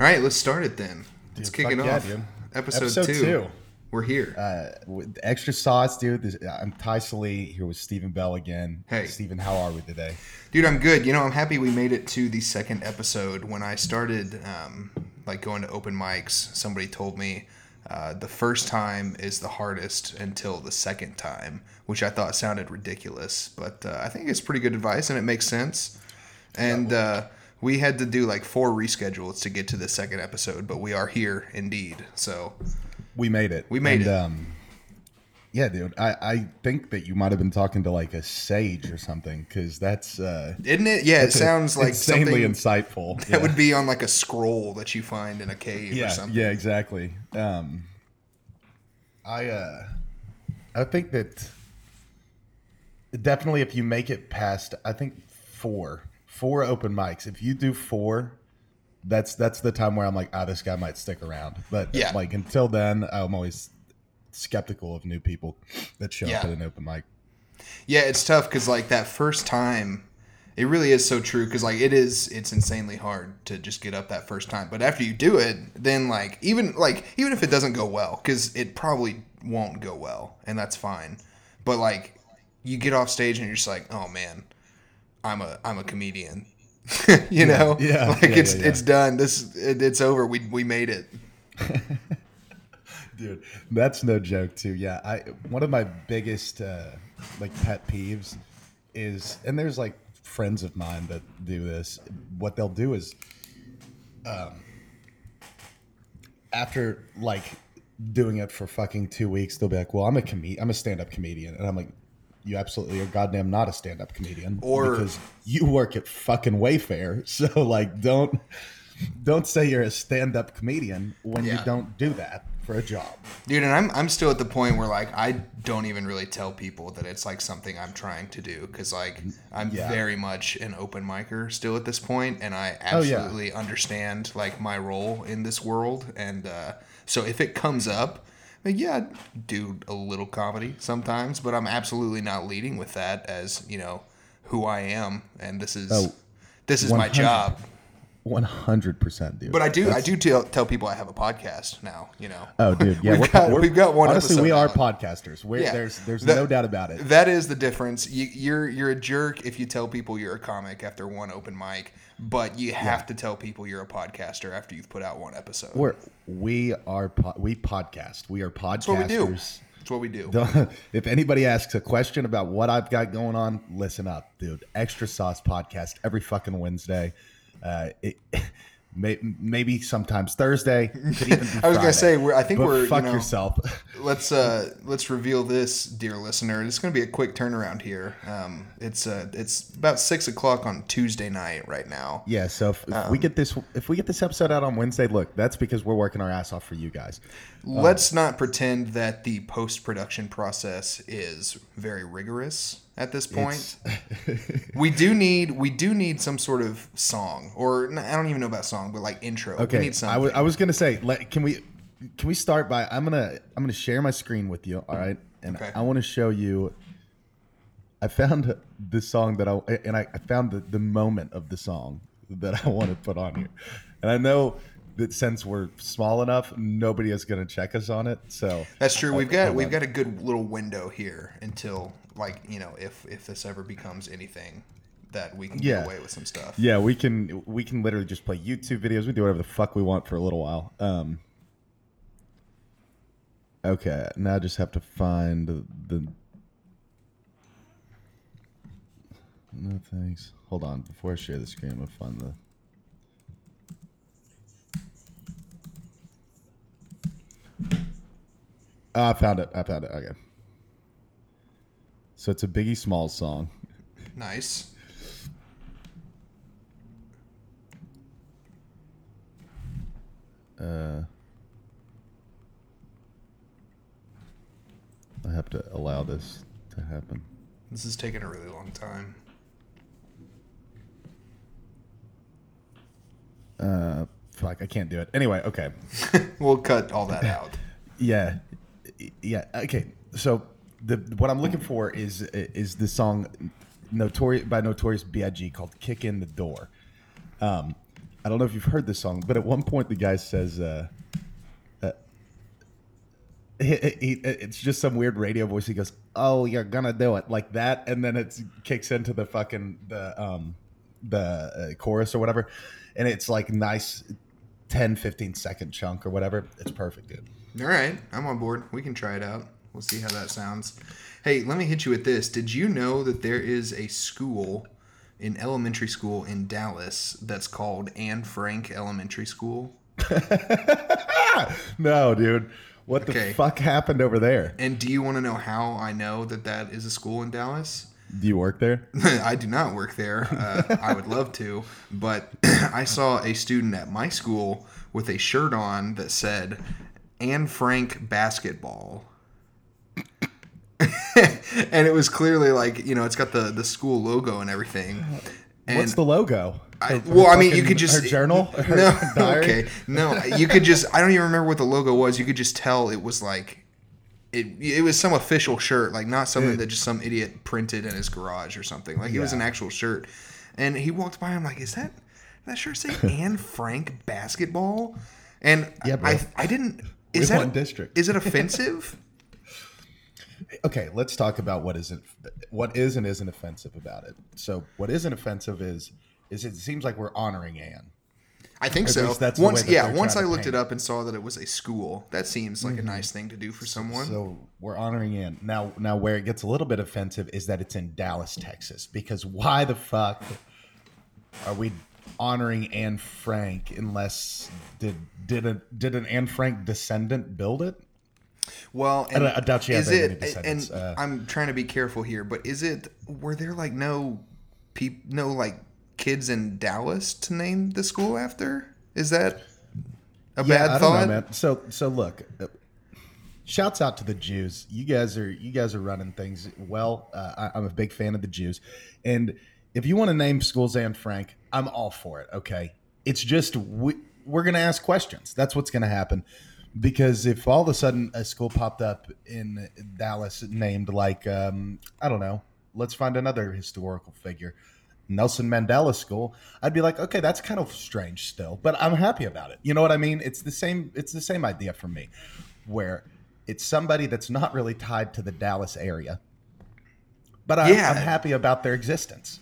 All right, let's start it then. Let's Dude, kick it yeah, off. dude. Episode, Episode two. two. We're here. Uh, with extra sauce, dude. This, I'm Ty Salee here with Stephen Bell again. Hey. Stephen, how are we today? Dude, I'm good. You know, I'm happy we made it to the second episode. When I started, um, like going to open mics, somebody told me uh, the first time is the hardest until the second time, which I thought sounded ridiculous, but uh, I think it's pretty good advice and it makes sense. And uh, we had to do like four reschedules to get to the second episode, but we are here indeed. So We made it. We made And, it. Um, yeah, dude. I, I think that you might have been talking to like a sage or something because that's uh, isn't it? Yeah, it sounds like insanely insightful. that yeah. would be on like a scroll that you find in a cave or something. yeah, exactly. Um, I uh, I think that definitely if you make it past, I think four, four open mics. If you do four, that's that's the time where I'm like, ah, this guy might stick around. But Yeah. like until then, I'm always skeptical of new people that show up Yeah. at an open mic. Yeah, it's tough because like that first time, it really is so true because like it is, it's insanely hard to just get up that first time. But after you do it, then like even like even if it doesn't go well, because it probably won't go well, and that's fine. But like you get off stage and you're just like, oh man, I'm a I'm a comedian. you know, yeah, like yeah, it's yeah, yeah. it's done. This it, it's over. We we made it. dude that's no joke too yeah i one of my biggest uh like pet peeves is and there's like friends of mine that do this what they'll do is um after like doing it for fucking two weeks they'll be like well i'm a com- i'm a stand-up comedian and i'm like you absolutely are goddamn not a stand-up comedian Or- because you work at fucking wayfair so like don't don't say you're a stand-up comedian when you don't do that for a job Dude, and I'm I'm still at the point where like I don't even really tell people that it's like something I'm trying to do because like I'm Yeah. very much an open micer still at this point, and I Oh, yeah. absolutely understand like my role in this world, and uh, so if it comes up, like, yeah, I do a little comedy sometimes, but I'm absolutely not leading with that as you know who I am, and this is Oh, this is my job. One hundred percent, dude. But I do I do tell, tell people I have a podcast now. You know. Oh, dude, yeah, we've we're- got we're- we've got one. Honestly, we are podcasters. We're, Yeah. There's there's That- no doubt about it. That is the difference. You, you're you're a jerk if you tell people you're a comic after one open mic, but you have to tell people you're a podcaster after you've put out one episode. We're we are po- we podcast. We are podcasters. That's what we do. That's what we do. If anybody asks a question about what I've got going on, listen up, dude. Extra Sauce podcast every fucking Wednesday. Uh, it, may, maybe sometimes Thursday. Could even be I was gonna say we're, I think But we're you fuck know, yourself. let's uh let's reveal this, dear listener. It's gonna be a quick turnaround here. Um, it's uh it's about six o'clock on Tuesday night right now. Yeah, so if, if Um, we get this if we get this episode out on Wednesday, look, that's because we're working our ass off for you guys. Let's not pretend that the post production process is very rigorous at this point. we do need we do need some sort of song, or I don't even know about song, but like intro. we Okay, need I something. wa- I was gonna say, let, can we can we start by I'm gonna I'm gonna share my screen with you, all right? And Okay. I want to show you. I found this song that I and I, I found the, the moment of the song that I want to put on here, and I know that since we're small enough, nobody is gonna check us on it. So That's true. We've got hold we've on. got a good little window here until like you know if if this ever becomes anything that we can Yeah. get away with some stuff. yeah, we can we can literally just play YouTube videos. We do whatever the fuck we want for a little while. Um. Okay, now I just have to find the. the no thanks. Hold on, before I share the screen, I'm gonna find the. Ah, I found it. I found it. Okay. So it's a Biggie Smalls song. Nice. Uh, I have to allow this to happen. This is taking a really long time. Uh, fuck, I can't do it. Anyway, okay. We'll cut all that out. Yeah, yeah. Okay. So the what I'm looking for is is the song Notorious by Notorious B.I.G. called "Kick in the Door." Um, I don't know if you've heard this song, but at one point the guy says, uh, uh, he, he, it's just some weird radio voice. He goes, "Oh, you're gonna do it like that," and then it kicks into the fucking the um the uh, chorus or whatever, and it's like nice 10, 15 second chunk or whatever. It's perfect, dude. All right, I'm on board. We can try it out. We'll see how that sounds. Hey, let me hit you with this. Did you know that there is a school an elementary school in Dallas that's called Anne Frank Elementary School? no, dude. What Okay. the fuck happened over there? And do you want to know how I know that that is a school in Dallas? Do you work there? I do not work there. Uh, I would love to, but I saw a student at my school with a shirt on that said Anne Frank basketball. and it was clearly like, you know, it's got the, the school logo and everything. And What's the logo? I, well, I mean, you could just her journal. Her No, diary? okay, no, you could just. I don't even remember what the logo was. You could just tell it was like, it. It was some official shirt, like not something that just some idiot printed in his garage or something. Like it was an actual shirt. And he walked by. I'm like, is that that shirt say Anne Frank basketball? And Yeah. I I didn't. Is that district. is it offensive? Okay, let's talk about what isn't what is and isn't offensive about it. So, what isn't offensive is is it seems like we're honoring Anne. I think At so. that's once, yeah. Once I looked it up and saw that it was a school, that seems like a mm-hmm. nice thing to do for someone. So we're honoring Anne. Now, now where it gets a little bit offensive is that it's in Dallas, Texas. Because why the fuck are we honoring Anne Frank unless did did a did an Anne Frank descendant build it? Well, and I doubt she has is very many it? descendants, And uh, I'm trying to be careful here, but is it? Were there like no peop, no like kids in Dallas to name the school after? Is that a bad I thought? don't know. So so look, uh, shouts out to the Jews. You guys are you guys are running things well. Uh, I, I'm a big fan of the Jews, and if you want to name schools Anne Frank, I'm all for it. Okay, it's just we, we're gonna ask questions. That's what's gonna happen. Because if all of a sudden a school popped up in Dallas named like um, I don't know, let's find another historical figure. Nelson Mandela School, I'd be like, okay, that's kind of strange still, but I'm happy about it. You know what I mean? It's the same. It's the same idea for me, where it's somebody that's not really tied to the Dallas area, but I'm, Yeah. I'm happy about their existence,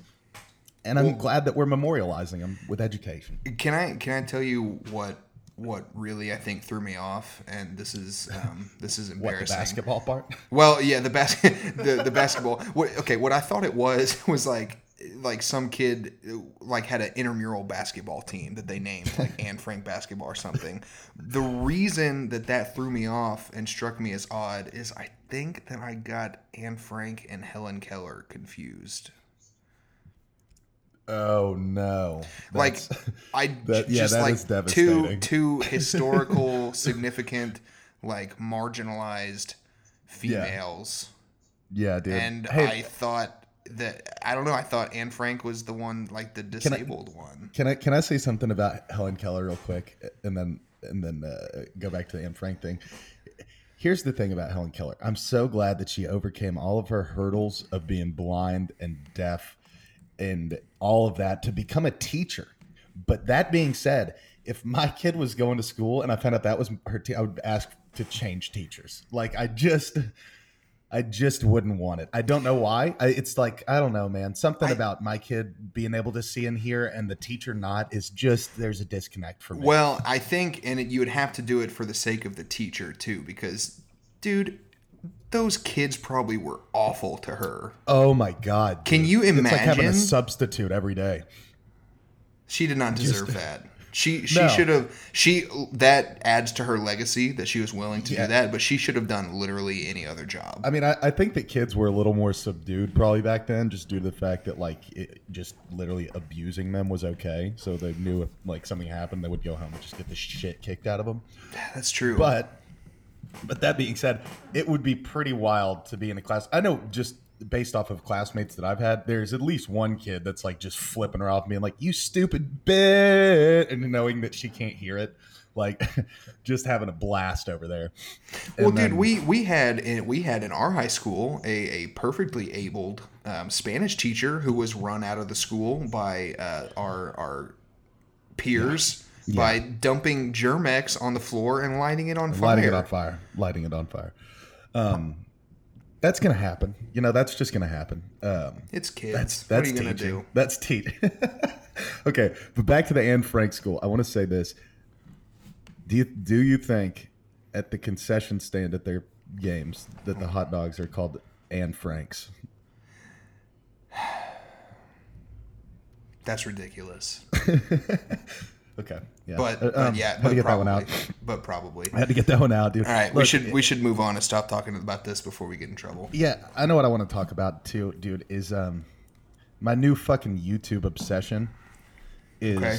and I'm glad that we're memorializing them with education. Can I can I tell you what what really I think threw me off? And this is um, this is embarrassing. What the basketball part? Well, yeah, the basket, the, the basketball. What, okay, what I thought it was was like like some kid like had an intramural basketball team that they named like Anne Frank basketball or something. The reason that that threw me off and struck me as odd is I think that I got Anne Frank and Helen Keller confused. Oh no! Like I that- yeah, just that like two two historical significant like marginalized females. yeah, dude. and hey, I thought that I don't know. I thought Anne Frank was the one, like the disabled one. Can I can I say something about Helen Keller real quick, and then and then uh, go back to the Anne Frank thing? Here's the thing about Helen Keller. I'm so glad that she overcame all of her hurdles of being blind and deaf and all of that to become a teacher. But that being said, if my kid was going to school and I found out that was her, te- I would ask to change teachers. Like I just. I just wouldn't want it. I don't know why. I, it's like I don't know, man. Something I- about my kid being able to see and hear, and the teacher not is just there's a disconnect for me. Well, I think, and it, you would have to do it for the sake of the teacher too, because, dude, those kids probably were awful to her. oh my god! Can dude. you It's like having a imagine? substitute every day. She did not deserve that. She she No. should have she that adds to her legacy that she was willing to Yeah. do that, but she should have done literally any other job. I mean, I, I think that kids were a little more subdued probably back then, just due to the fact that like it, just literally abusing them was okay. So they knew if like something happened, they would go home and just get the shit kicked out of them. That's true. But but that being said, it would be pretty wild to be in a class. I know just based off of classmates that I've had, there's at least one kid that's like just flipping her off, and being like, "You stupid bitch," and knowing that she can't hear it, like just having a blast over there. Well, And dude, then- we we had in we had in our high school a, a perfectly abled um, Spanish teacher who was run out of the school by uh, our our peers by dumping Germ-X on the floor and lighting it on fire. lighting it on fire, lighting it on fire. Um, that's gonna happen. You know, that's just gonna happen. Um, It's kids. that's what that's are you gonna teaching. do? That's teaching. okay, but back to the Anne Frank school. I want to say this. Do you do you think at the concession stand at their games that the hot dogs are called Anne Franks? That's ridiculous. Okay, yeah, But, Uh, but um, yeah, had but to get that probably. one out. But probably. I had to get that one out, dude. All right, we Look, should we should move on and stop talking about this before we get in trouble. Yeah, I know what I want to talk about too, dude. Is um, my new fucking YouTube obsession is Okay.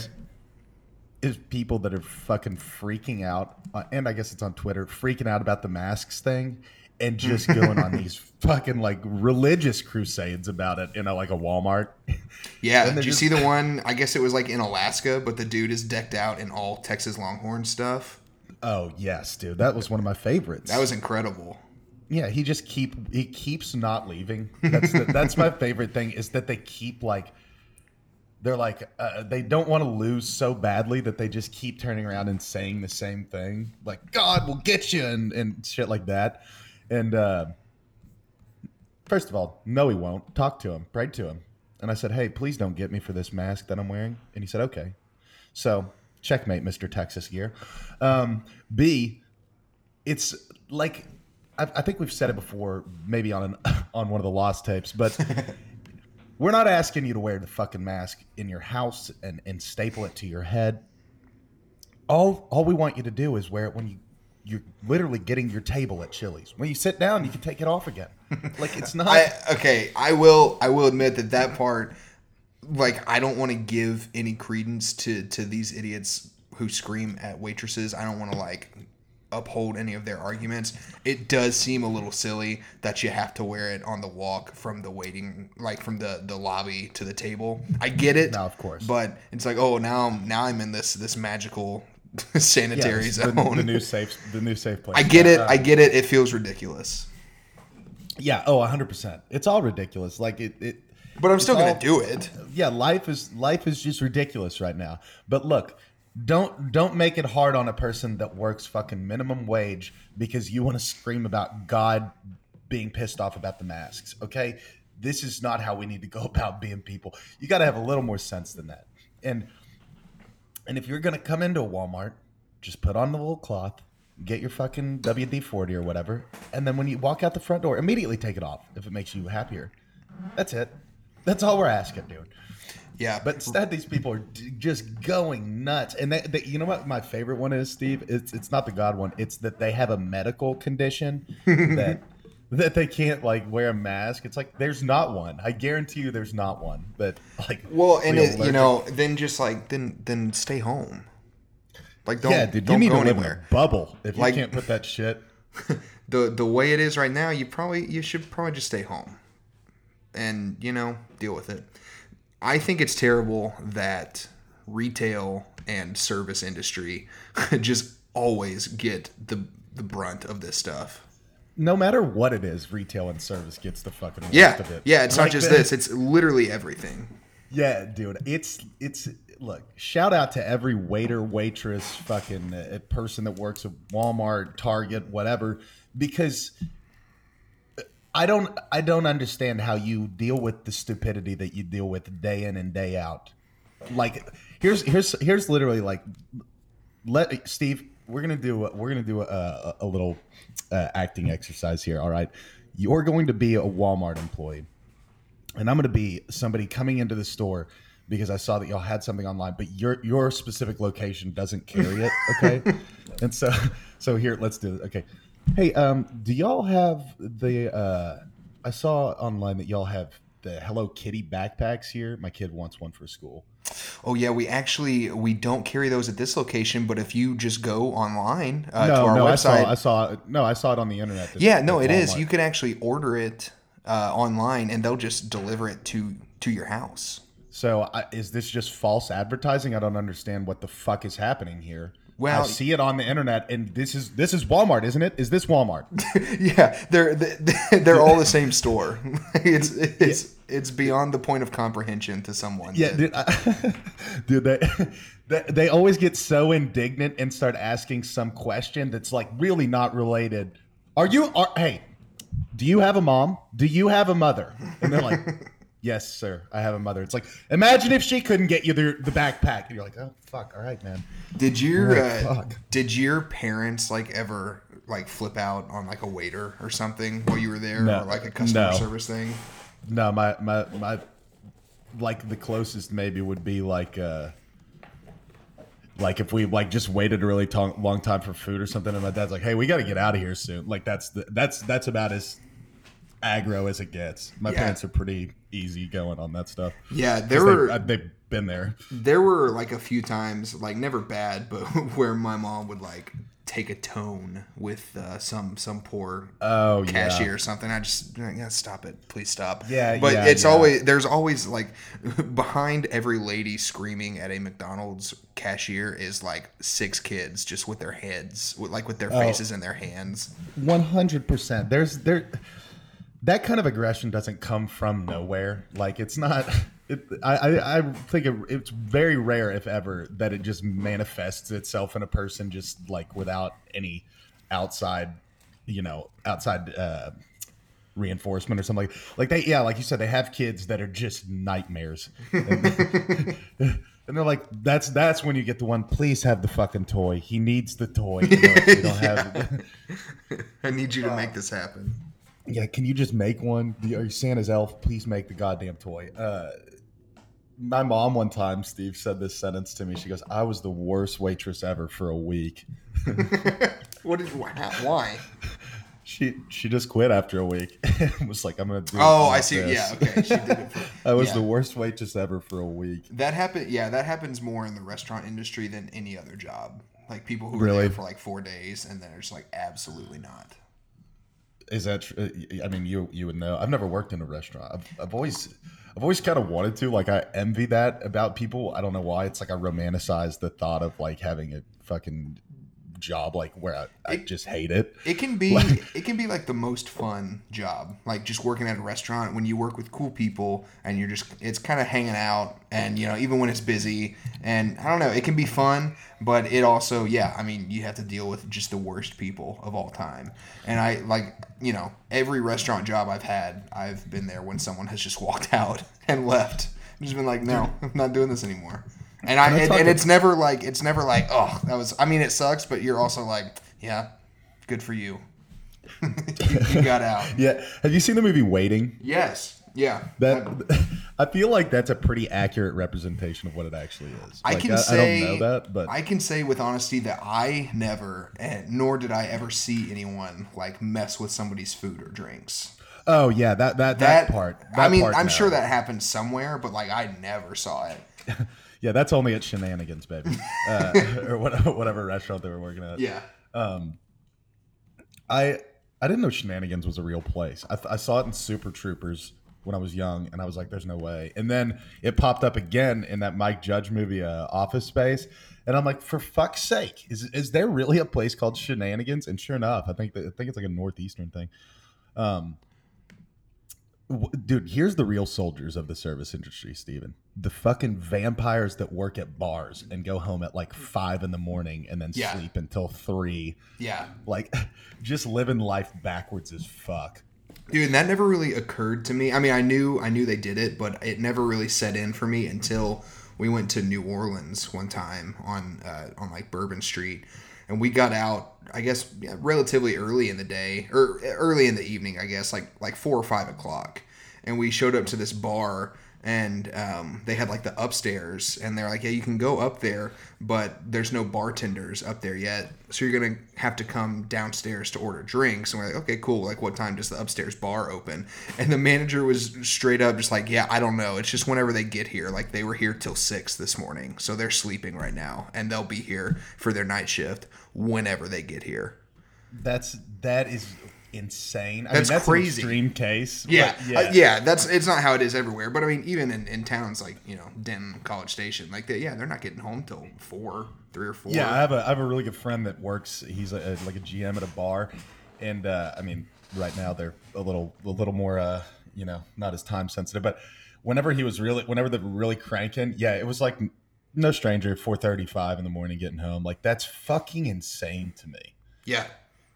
is people that are fucking freaking out, uh, and I guess it's on Twitter, freaking out about the masks thing, and just going on these fucking like religious crusades about it. in know, like a Walmart. Yeah, did you just- see the one? I guess it was like in Alaska, but the dude is decked out in all Texas Longhorn stuff. Oh yes, dude, that was one of my favorites. That was incredible. Yeah, he just keep he keeps not leaving. That's the, that's my favorite thing is that they keep like they're like uh, they don't want to lose so badly that they just keep turning around and saying the same thing like God will get you and and shit like that. And uh, first of all, no, he won't. Talk to him, pray to him, and I said, hey, please don't get me for this mask that I'm wearing. And he said, okay. So checkmate, Mister Texas Gear. Um, B, it's like I, I think we've said it before, maybe on an, on one of the lost tapes, but we're not asking you to wear the fucking mask in your house and, and staple it to your head. All all we want you to do is wear it when you you're literally getting your table at Chili's. When you sit down, you can take it off again. Like it's not. I okay, I will I will admit that that part like I don't want to give any credence to to these idiots who scream at waitresses. I don't want to like uphold any of their arguments. It does seem a little silly that you have to wear it on the walk from the waiting like from the the lobby to the table. I get it. No, of course. But it's like, "Oh, now I'm now I'm in this this magical sanitary the, zone." the new safe the new safe place. I get it. Uh, I get it. It feels ridiculous. yeah. Oh, 100. percent It's all ridiculous. Like it. it But I'm still It's gonna do it. yeah life is life is just ridiculous right now but look don't don't make it hard on a person that works fucking minimum wage because you want to scream about god being pissed off about the masks okay this is not how we need to go about being people you got to have a little more sense than that and and if you're gonna come into a walmart just put on the little cloth get your fucking wd-40 or whatever and then when you walk out the front door immediately take it off if it makes you happier that's it that's all we're asking dude Yeah, but instead, these people are d- just going nuts. And they, they, you know what my favorite one is, Steve? It's it's not the God one. It's that they have a medical condition that that they can't like wear a mask. It's like there's not one. I guarantee you, there's not one. But like, Well, and it, you know, then just like then then stay home. Like don't yeah, dude, don't need go to live anywhere. in a bubble if you can't put that shit. The the way it is right now, you probably you should probably just stay home, and you know deal with it. I think it's terrible that retail and service industry just always get the the brunt of this stuff. No matter what it is, retail and service gets the fucking Yeah, of it. yeah. It's Like not just the- this; it's literally everything. Yeah, dude, it's it's look. Shout out to every waiter, waitress, fucking uh, person that works at Walmart, Target, whatever, because I don't I don't understand how you deal with the stupidity that you deal with day in and day out. Like here's here's here's literally like let Steve. We're gonna do we're gonna do a, a, little uh, acting exercise here. All right, you're going to be a Walmart employee and I'm going to be somebody coming into the store because I saw that y'all had something online, but your your specific location doesn't carry it. Okay, and so so here let's do it. Okay, hey, um, do y'all have the? Uh, I saw online that y'all have the Hello Kitty backpacks here. My kid wants one for school. Oh yeah, we actually we don't carry those at this location, but if you just go online uh, no, to our no, I website, saw I saw no, I saw it on the internet. that- yeah, no, it is. You can actually order it uh, online, and they'll just deliver it to to your house. So I, is this just false advertising? I don't understand what the fuck is happening here. Well- I see it on the internet, and this is this is Walmart, isn't it? Is this Walmart? yeah, they're they're all the same store. it's it's it's beyond the point of comprehension to someone. Yeah, dude, I, dude, they they, they always get so indignant and start asking some question that's like really not related. Are you? Are, hey, do you have a mom? Do you have a mother? And they're like, Yes, sir. I have a mother. It's like imagine if she couldn't get you the, the backpack, and you're like, oh fuck, all right, man. Did your uh, did your parents like ever like flip out on like a waiter or something while you were there, No. or like a customer No. service thing? No, my my my, like the closest maybe would be like uh, like if we like just waited a really tong- long time for food or something, and my dad's like, hey, we got to get out of here soon. Like that's the that's that's about as aggro as it gets. My Yeah. parents are pretty easy going on that stuff. Yeah, there they, were uh, they've been there. there were like a few times, like never bad, but where my mom would like take a tone with uh, some some poor Oh cashier yeah. or something. I just yeah, stop it, please stop. Yeah, but yeah, it's always there's always like behind every lady screaming at a McDonald's cashier is like six kids just with their heads, with, like with their Oh. faces in their hands. One hundred percent. There's there that kind of aggression doesn't come from nowhere. Like it's not. It, I, I think it, it's very rare, if ever, that it just manifests itself in a person just like without any outside, you know, outside uh, reinforcement or something like like they yeah, like you said, they have kids that are just nightmares. And, and they're like, that's that's when you get the one. Please have the fucking toy. He needs the toy. You know, don't have. I need you to make this happen. Yeah, can you just make one? Are you Santa's elf? Please make the goddamn toy. Uh, my mom one time, Steve said this sentence to me. She goes, "I was the worst waitress ever for a week." What did why? She she just quit after a week. and was like, "I'm gonna do." Oh, I see. this." Yeah, okay. She did it for, I was yeah. the worst waitress ever for a week. That happened. Yeah, that happens more in the restaurant industry than any other job. Like people who are Really? there for like four days and then are just like absolutely not. Is that? I mean, you you would know. I've never worked in a restaurant. I've, I've always I've always kind of wanted to. Like, I envy that about people. I don't know why. It's like I romanticize the thought of like having a fucking job like where I, I It- just hate it. It can be it can be like the most fun job. Like just working at a restaurant when you work with cool people and you're just it's kind of hanging out and you know even when it's busy and I don't know it can be fun but it also yeah I mean you have to deal with just the worst people of all time and I like you know every restaurant job I've had I've been there when someone has just walked out and left I've just been like no I'm not doing this anymore and I, I and, and it's never like it's never like oh that was I mean it sucks but you're also like yeah good for you you, you got out Yeah. Have you seen the movie Waiting? yes yeah That I feel like that's a pretty accurate representation of what it actually is. I Like, can I, say I don't know that, but I can say with honesty that I never and nor did I ever see anyone like mess with somebody's food or drinks. oh yeah, that that that, part. I mean, part, I'm sure that happened somewhere, but like I never saw it. Yeah, that's only at Shenanigans, baby, uh, or whatever, whatever restaurant they were working at. Yeah. I I didn't know Shenanigans was a real place. I, th- I saw it in Super Troopers when I was young, and I was like, "There's no way." And then it popped up again in that Mike Judge movie, uh, Office Space, and I'm like, "For fuck's sake, is is there really a place called Shenanigans?" And sure enough, I think that, I think it's like a northeastern thing. Um, dude, here's the real soldiers of the service industry, Steven. The fucking vampires that work at bars and go home at like five in the morning and then Yeah. sleep until three Yeah. like just living life backwards as fuck. Dude, and that never really occurred to me. I mean, I knew I knew they did it, but it never really set in for me until we went to New Orleans one time on uh, on like Bourbon Street, and we got out. I guess yeah, relatively early in the day or early in the evening. I guess like like four or five o'clock, and we showed up to this bar. And um, they had like the upstairs, and they're like, "Yeah, you can go up there, but there's no bartenders up there yet, so you're gonna have to come downstairs to order drinks." And we're like, "Okay, cool. Like, what time does the upstairs bar open?" And the manager was straight up just like, "Yeah, I don't know. It's just whenever they get here. Like, they were here till six this morning, so they're sleeping right now, and they'll be here for their night shift whenever they get here." That's that is insane. I That's mean, that's crazy. An extreme case. Yeah, but yeah. yeah. That's it's not how it is everywhere, but I mean, even in, in towns like you know Denton, College Station, like they, yeah, they're not getting home till four, three or four. Yeah, I have a I have a really good friend that works. He's a, like a GM at a bar, and uh, I mean, right now they're a little a little more, uh, you know, not as time sensitive. But whenever he was really, whenever they're really cranking, yeah, it was like no stranger, four thirty five in the morning getting home. Like that's fucking insane to me. Yeah.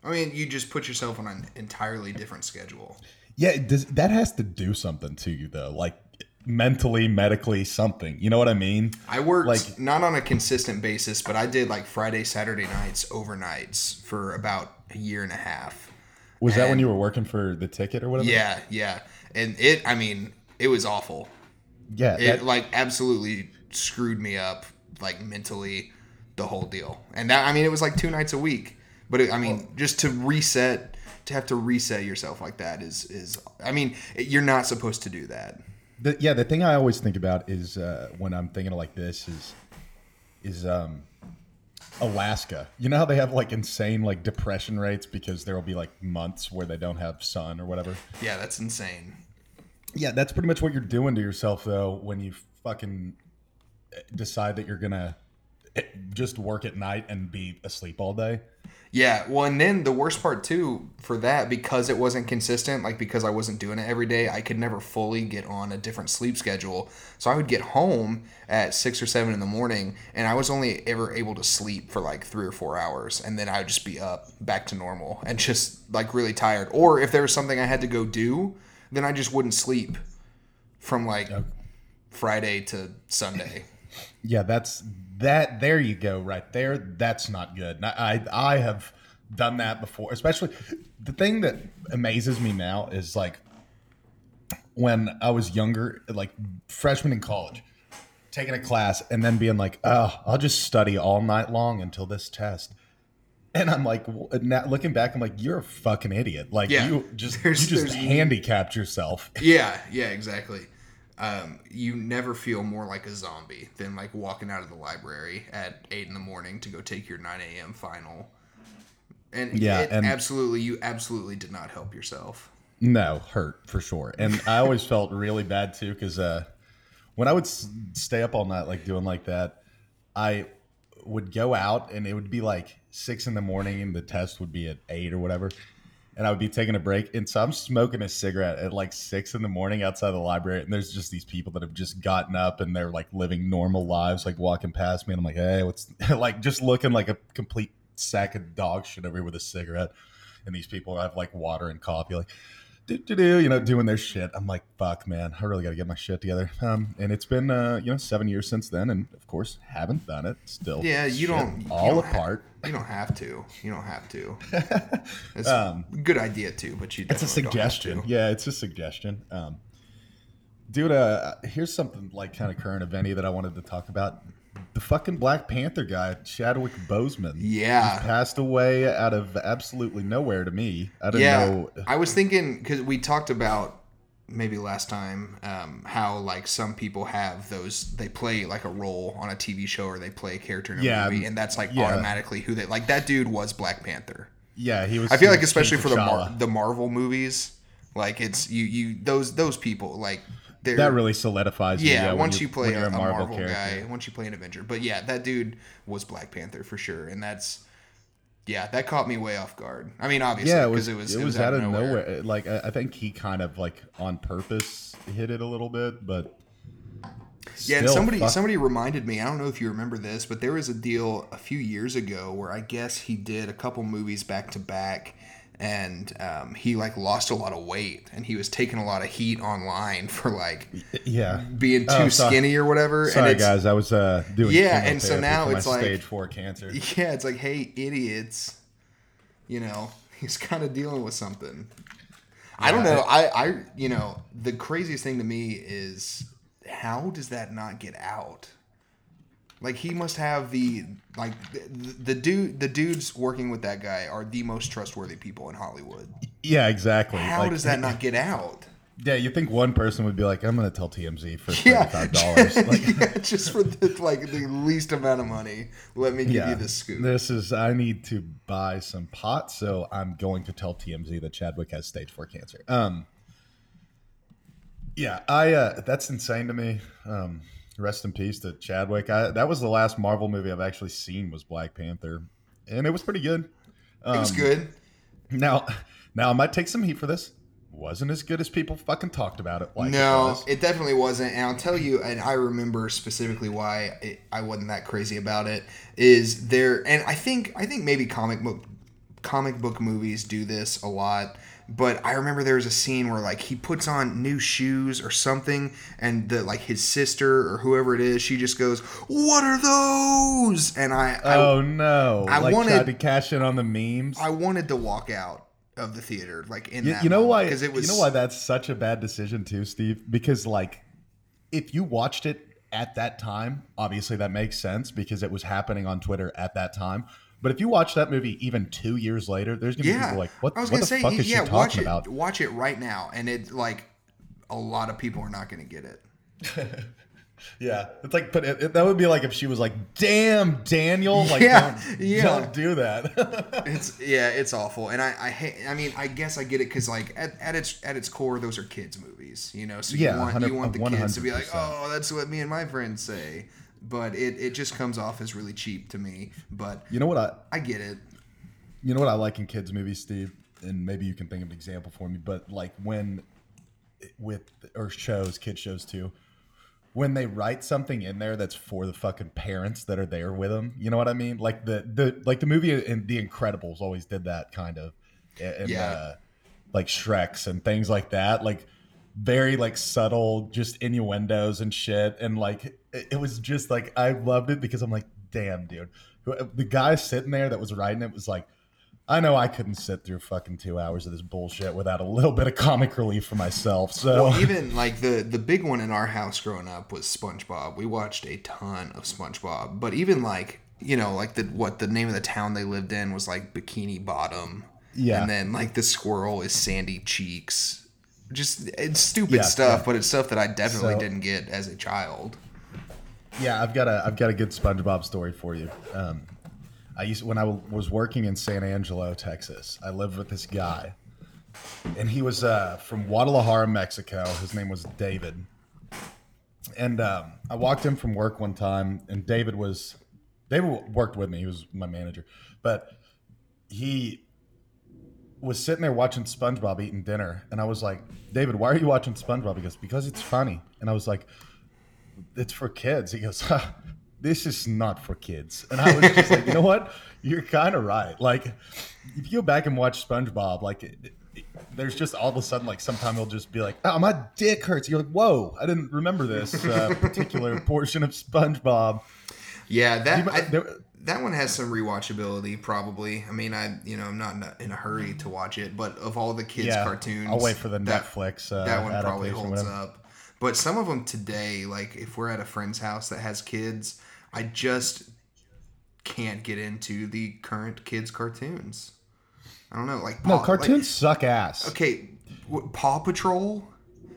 I mean, you just put yourself on an entirely different schedule. Yeah, does, that has to do something to you though, like mentally, medically, something. You know what I mean? I worked Like- not on a consistent basis, but I did like Friday, Saturday nights, overnights for about a year and a half. Was that when you were working for the ticket or whatever? Yeah, yeah. And it, I mean, it was awful. yeah. It that- like absolutely screwed me up, like mentally, the whole deal. And that, I mean, it was like two nights a week. But it, I mean, just to reset, to have to reset yourself like that is, is, I mean, you're not supposed to do that. the, yeah, the thing I always think about is uh, when I'm thinking like this is is um Alaska. You know how they have like insane like depression rates because there will be like months where they don't have sun or whatever. Yeah, that's insane. Yeah, that's pretty much what you're doing to yourself though when you fucking decide that you're gonna eh, just work at night and be asleep all day. Yeah, well, and then the worst part too for that because it wasn't consistent, like because I wasn't doing it every day, I could never fully get on a different sleep schedule. So I would get home at six or seven in the morning, and I was only ever able to sleep for like three or four hours, and then I would just be up back to normal and just like really tired. Or if there was something I had to go do, then I just wouldn't sleep from like Friday to Sunday. Yeah, that's that. There you go, right there. That's not good. I I I have done that before. Especially the thing that amazes me now is like when I was younger, like freshman in college, taking a class and then being like, oh, I'll just study all night long until this test. And I'm like, now looking back, I'm like, you're a fucking idiot. Like Yeah. you just There's- you just handicapped yourself. Yeah, yeah, exactly. Um, you never feel more like a zombie than like walking out of the library at eight in the morning to go take your nine a.m. final. And Yeah, it and- absolutely, you absolutely did not help yourself. No, hurt for sure. And I always felt really bad too because uh, when I would s- stay up all night, like doing like that, I would go out and it would be like six in the morning and the test would be at eight or whatever. And I would be taking a break. And so I'm smoking a cigarette at like six in the morning outside the library. And there's just these people that have just gotten up and they're like living normal lives, like walking past me. And I'm like, hey, what's like just looking like a complete sack of dog shit over here with a cigarette. And these people have like water and coffee, like, do, do, do, you know, doing their shit. I'm like, fuck, man, I really got to get my shit together. Um, and it's been, uh, you know, seven years since then, and of course, haven't done it. Still, Yeah, you don't you all don't ha- apart. you don't have to. You don't have to. It's Um, a good idea too, but you. It's a don't suggestion. Yeah, it's a suggestion. Um, dude, uh, here's something like kind of current eventy that I wanted to talk about. The fucking Black Panther guy, Chadwick Boseman. Yeah. passed away out of absolutely nowhere to me. I don't yeah, know. I was thinking because we talked about maybe last time um, how like some people have those they play like a role on a TV show or they play a character in a Yeah, movie and that's like yeah. automatically who they like. That dude was Black Panther. Yeah, he was. I feel like especially for the Mar- the Marvel movies, like it's you you those those people like that really solidifies. you, yeah, once you, play a, a Marvel, guy, character. once you play an Avenger. But yeah, that dude was Black Panther for sure, and that's yeah, that caught me way off guard. I mean, obviously, Yeah, it because was, it was it was out of nowhere. Like I, I think he kind of like on purpose hit it a little bit, but Yeah, and somebody fuck- somebody reminded me. I don't know if you remember this, but there was a deal a few years ago where I guess he did a couple movies back to back, and um, he like lost a lot of weight, and he was taking a lot of heat online for like yeah. being too Oh, skinny or whatever. Sorry, and guys, I was uh, doing Yeah, and so now it's like- stage four cancer. Yeah, it's like, hey, idiots, you know, he's kind of dealing with something. I don't know. I, I, you know, the craziest thing to me is how does that not get out? Like he must have the like the, the dude the dudes working with that guy are the most trustworthy people in Hollywood. Yeah, exactly. How Like, does that not get out? Yeah, you think one person would be like, "I'm going to tell TMZ for Yeah, thirty-five dollars." Like, yeah, just for the, like the least amount of money. Let me give yeah, you the scoop. this is. I need to buy some pot, so I'm going to tell TMZ that Chadwick has stage four cancer. Um, yeah, I. Uh, that's insane to me. Um, rest in peace to Chadwick. I, that was the last Marvel movie I've actually seen was Black Panther, and it was pretty good. it was Um, good. Now, now I might take some heat for this. wasn't as good as people fucking talked about it. Like no, it it definitely wasn't. And I'll tell you, and I remember specifically why it, I wasn't that crazy about it. Is there, and I think I think maybe comic book comic book movies do this a lot. But I remember there was a scene where like he puts on new shoes or something, and the like his sister or whoever it is, she just goes, "What are those?" And I, oh no! I like wanted- to cash in on the memes. I wanted to walk out of the theater, like in You, that. you know why? Because it was you know why that's such a bad decision too, Steve? Because like, if you watched it at that time, obviously that makes sense because it was happening on Twitter at that time. But if you watch that movie even two years later, there's gonna be people like, "What, I was what gonna the say, fuck y- is yeah, she watch talking it, about?" watch it right now, and it like a lot of people are not going to get it. Yeah, it's like, but it, it- that would be like if she was like, "Damn, Daniel, like, Yeah, don't, yeah. don't do that." It's yeah, it's awful, and I I hate. I mean, I guess I get it because like at, at its at its core, those are kids movies, you know. So you Yeah, want you want the kids to be like, oh, that's what me and my friends say, but it it just comes off as really cheap to me. But you know what I, I get it. you know what I like in kids movies, Steve, and maybe you can think of an example for me. But like when with or shows, kid shows too, when they write something in there that's for the fucking parents that are there with them. You know what I mean? Like the the like the movie in The Incredibles always did that kind of, and Yeah. uh, like Shreks and things like that. Like very like subtle, just innuendos and shit. And like it, it was just like I loved it because I'm like, damn, dude. The guy sitting there that was writing it was like, I know I couldn't sit through fucking two hours of this bullshit without a little bit of comic relief for myself. So Well, even like the the big one in our house growing up was SpongeBob. We watched a ton of SpongeBob, but even like you know like the what the name of the town they lived in was like Bikini Bottom. Yeah. and then like the squirrel is Sandy Cheeks. Just it's stupid Yeah, stuff, yeah. but it's stuff that I definitely So- didn't get as a child. Yeah, I've got a I've got a good SpongeBob story for you. Um, I used when I w- was working in San Angelo, Texas. I lived with this guy, and he was uh, from Guadalajara, Mexico. His name was David, and um, I walked in from work one time, and David was David worked with me. He was my manager, but he was sitting there watching SpongeBob eating dinner, and I was like, David, why are you watching SpongeBob? He goes, because it's funny, and I was like it's for kids. He goes, huh, this is not for kids. And I was just like, you know what? You're kind of right. Like, if you go back and watch SpongeBob, like, it, it- there's just all of a sudden, like, sometime he'll just be like, oh, my dick hurts. You're like, whoa, I didn't remember this uh, particular portion of SpongeBob. Yeah, that You- I, there- that one has some rewatchability. Probably. I mean, I you know I'm not in a, hurry to watch it, but of all the kids Yeah, cartoons, I'll wait for the that- Netflix uh, that one probably holds up. But some of them today, like if we're at a friend's house that has kids, I just can't get into the current kids cartoons. I don't know, like No, cartoons like- suck ass. okay, Paw Patrol,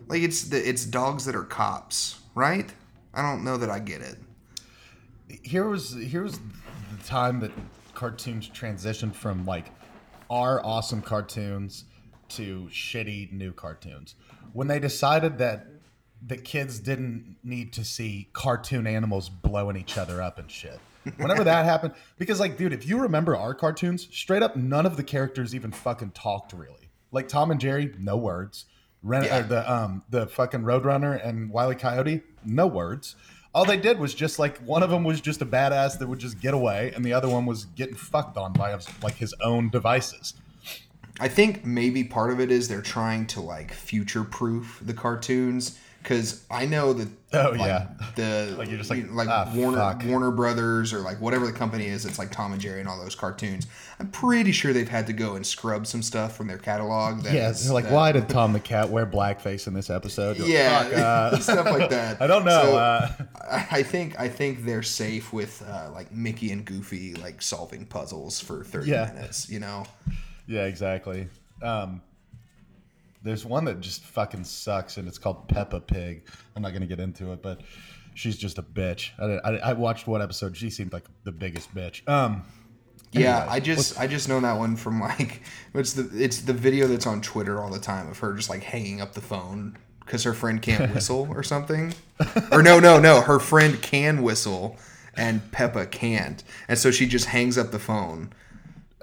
like it's the it's dogs that are cops, right? I don't know that I get it. here was here was the time that cartoons transitioned from like our awesome cartoons to shitty new cartoons. When they decided that the kids didn't need to see cartoon animals blowing each other up and shit. Whenever that happened because like dude if you remember our cartoons straight up none of the characters even fucking talked really. Like tom and jerry no words. Ren- Yeah. uh, the um the fucking roadrunner and wile E. coyote no words all they did was just like one of them was just a badass that would just get away and the other one was getting fucked on by like his own devices. I think maybe part of it is they're trying to like future proof the cartoons because I know that Oh, like, yeah. the Like, you're just like, like "Ah, Warner fuck." Warner Brothers or like whatever the company is it's like Tom and Jerry and all those cartoons I'm pretty sure they've had to go and scrub some stuff from their catalog that yeah is- they're like that- why did tom the cat wear blackface in this episode You're like, yeah "Fuck, uh, stuff like that i don't know So, uh, I I think I think they're safe with uh, like Mickey and Goofy like solving puzzles for 30 Yeah. minutes you know Yeah, exactly. Um, there's one that just fucking sucks, and it's called Peppa Pig. I'm not gonna get into it, but she's just a bitch. I, I, I watched one episode. She seemed like the biggest bitch. Um, Yeah, Anyways, I just I just know that one from like it's the it's the video that's on Twitter all the time of her just like hanging up the phone because her friend can't whistle or something. Or no, no, no, her friend can whistle and Peppa can't, and so she just hangs up the phone.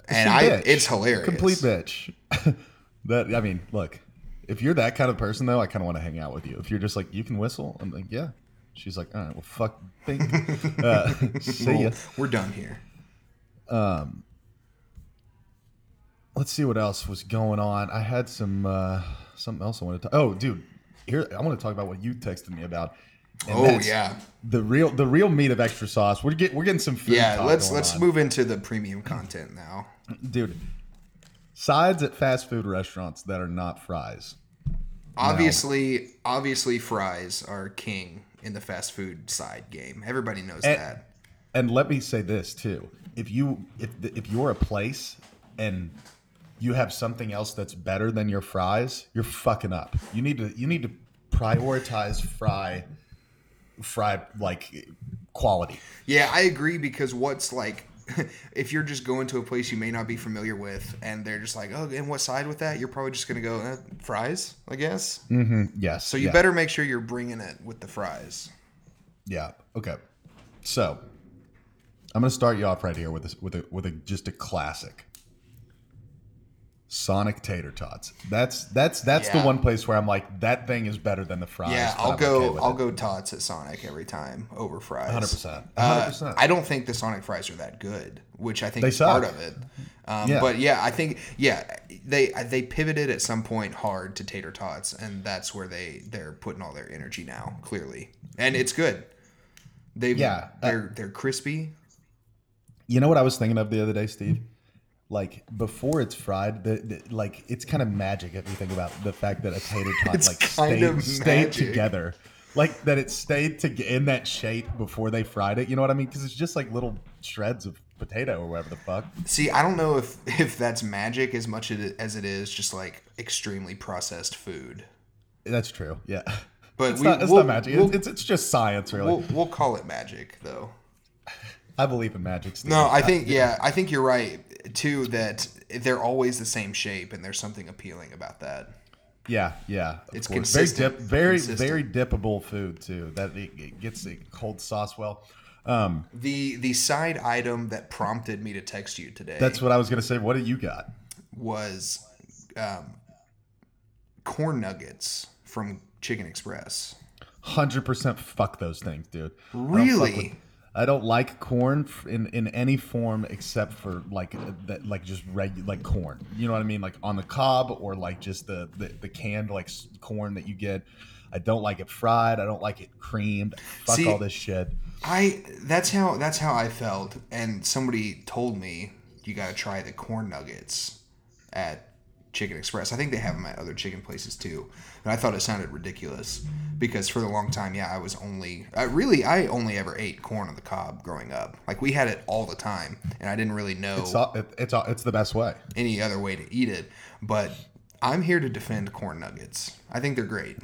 And I, it's hilarious. Complete bitch. that I mean, look, If you're that kind of person, though, I kind of want to hang out with you. If you're just like, you can whistle, I'm like, yeah. She's like, all right, well, fuck, think. Uh, see ya. We're done here. Um, Let's see what else was going on. I had some uh, something else I wanted to. Oh, dude, here I want to talk about what you texted me about. And Oh yeah, the real the real meat of extra sauce. We're getting we're getting some food. yeah. Let's let's on. move into the premium content now. dude. Sides at fast food restaurants that are not fries. Obviously, obviously, fries are king in the fast food side game. Everybody knows And- that. And let me say this too: if you if if you're a place and you have something else that's better than your fries, you're fucking up. You need to you need to prioritize fry fry like quality. Yeah, I agree because what's like if you're just going to a place you may not be familiar with and they're just like, "Oh, and what side with that?" You're probably just going to go, eh, "Fries, I guess." Mm-hmm. Yes. So you yeah. better make sure you're bringing it with the fries. Yeah. Okay. So I'm gonna start you off right here with this with a with a just a classic. Sonic tater tots. That's that's that's Yeah. the one place where I'm like that thing is better than the fries. Yeah, I'll I'm go. okay I'll it. go tots at Sonic every time over fries. 100%. Uh, 100%. I don't think the Sonic fries are that good, which I think They is part of it. Um, Yeah. But yeah, I think yeah they they pivoted at some point hard to tater tots, and that's where they they're putting all their energy now. Clearly, and it's good. They Yeah, uh, they're they're crispy. You know what I was thinking of the other day, Steve? Like before it's fried, the, the like it's kind of magic if you think about the fact that a tater tot like stayed, stayed together, like that it stayed to in that shape before they fried it. You know what I mean? Because it's just like little shreds of potato or whatever the fuck. See, I don't know if if that's magic as much as it is just like extremely processed food. That's true. Yeah, But it's we- not. It's we'll- not magic. we'll- it's, it's just science, really. We'll we'll call it magic though. I believe in magic. Steve. No, I think yeah, I think you're right too. That they're always the same shape, and there's something appealing about that. Yeah, yeah. It's course. consistent. Very dip, very Consistent. very dippable food too. That it, it gets a cold sauce well. Um, The the side item that prompted me to text you today that's what I was gonna say. What did you got? was um, corn nuggets from Chicken Express. Hundred percent. Fuck those things, dude. I don't fuck Really? I don't like corn in, in any form except for like uh, that, like just regular like corn. You know what I mean? Like on the cob or like just the the, the canned like corn that you get. I don't like it fried. I don't like it creamed. Fuck See- all this shit. I that's how that's how I felt, and somebody told me you got to try the corn nuggets at Chicken Express. I think they have them at other chicken places too, and I thought it sounded ridiculous because for the long time, yeah, I was only I really I only ever ate corn on the cob growing up. Like we had it all the time, and I didn't really know It's all, it, it's all, it's the best way. any other way to eat it. But I'm here to defend corn nuggets. I think they're great.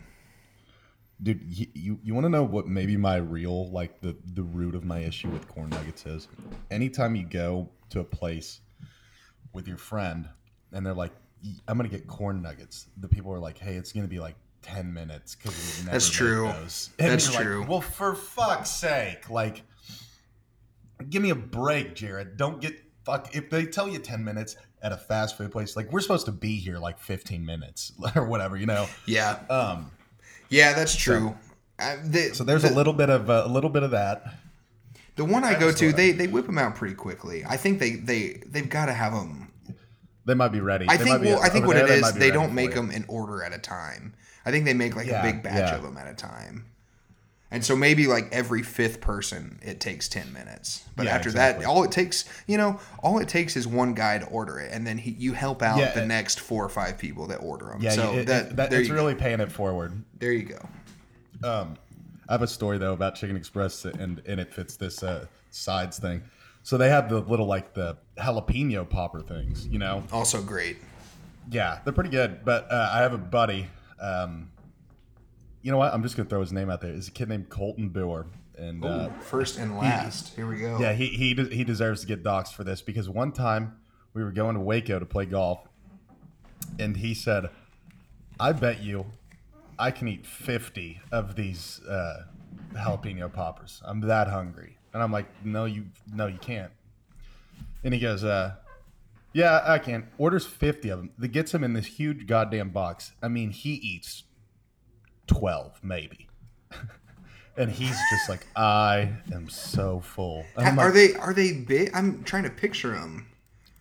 Dude, you, you, you want to know what maybe my real like the the root of my issue with corn nuggets is? Anytime you go to a place with your friend and they're like, "Y- "I'm gonna get corn nuggets," the people are like, "Hey, it's gonna be like ten minutes because That's true. those." That's you're like, true. well, for fuck's sake, like, give me a break, Jared. Don't get fuck. If they tell you ten minutes at a fast food place, like we're supposed to be here like fifteen minutes or whatever, you know. Yeah, Um, yeah, that's true. I, the, so there's the, a little bit of uh, a little bit of that. The one I I go to, they they whip them out pretty quickly. I think they they they've got to have them. They might be ready. I They think might be- well, I think what there, it might is, they ready don't make them in order at a time. I think they make like Yeah, a big batch yeah. of them at a time. And so maybe like every fifth person, it takes ten minutes. But Yeah, after exactly. that, all it takes, you know, all it takes is one guy to order it, and then he, you help out Yeah, the it- next four or five people that order them. Yeah, so it, that, it- that- it's really go. paying it forward. there you go. Um, I have a story though about Chicken Express, and and it fits this uh, sides thing. So they have the little like the jalapeno popper things, you know. Also great. Yeah, they're pretty good. But uh, I have a buddy. Um, you know what? I'm just gonna throw his name out there. It's a kid named Colton Boer, and uh, First and last. Here we go. yeah, he he de- he deserves to get doxxed for this because one time we were going to Waco to play golf, and he said, "I bet you, I can eat fifty of these uh, jalapeno poppers. I'm that hungry." And I'm like, "No, you no, you can't." And he goes, uh, Yeah, I can. Orders 50 of them. That gets him in this huge goddamn box. I mean, he eats 12, maybe. and he's just like, I am so full. I'm are they are they big? I'm trying to picture them.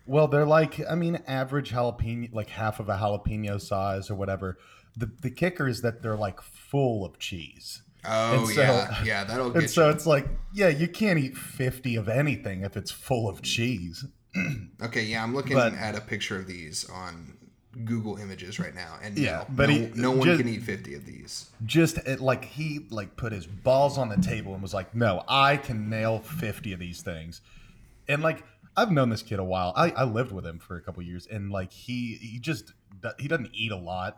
Well, they're like, I mean, average jalapeno, like half of a jalapeno size or whatever. The, the kicker is that they're like full of cheese. Oh And so- yeah, yeah, that'll And get so it's like, yeah, you can't eat 50 of anything if it's full of cheese. Okay, yeah, I'm looking but- at a picture of these on Google Images right now, and Yeah, no, but no, he- no one just- can eat 50 of these. just it, like he like put his balls on the table and was like no i can nail 50 of these things. And like i've known this kid a while. I, I lived with him for a couple years and like he he just he doesn't eat a lot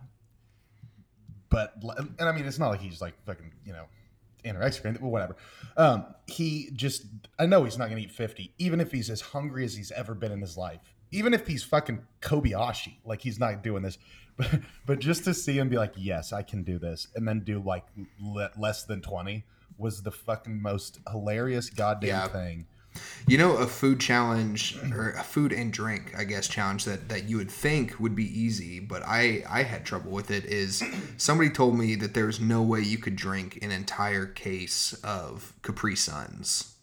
but and i mean it's not like he's like fucking you know anorexic or anything, but whatever. Um he just i know he's not gonna eat 50 even if he's as hungry as he's ever been in his life. Even if he's fucking kobayashi like he's not doing this. But, but just to see him be like yes i can do this and then do like le- less than 20 was the fucking most hilarious goddamn Yeah. thing You know, a food challenge or a food and drink, I guess, challenge that that you would think would be easy, but I I had trouble with it. Is somebody told me that there's no way you could drink an entire case of Capri Suns.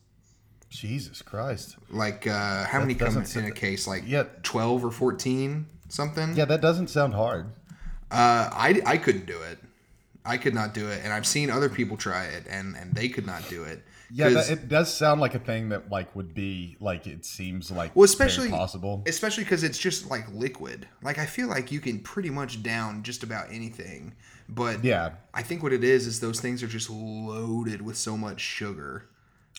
jesus christ Like, uh, how many come in a case? Like Yeah. 12 or 14, something? yeah that doesn't sound hard Uh, I, I couldn't do it. I could not do it. And I've seen other people try it, and, and they could not do it. Yeah that, it does sound like a thing that like would be like it seems like Well, especially possible especially because it's just like liquid. Like I feel like you can pretty much down just about anything. But Yeah. I think what it is is those things are just loaded with so much sugar.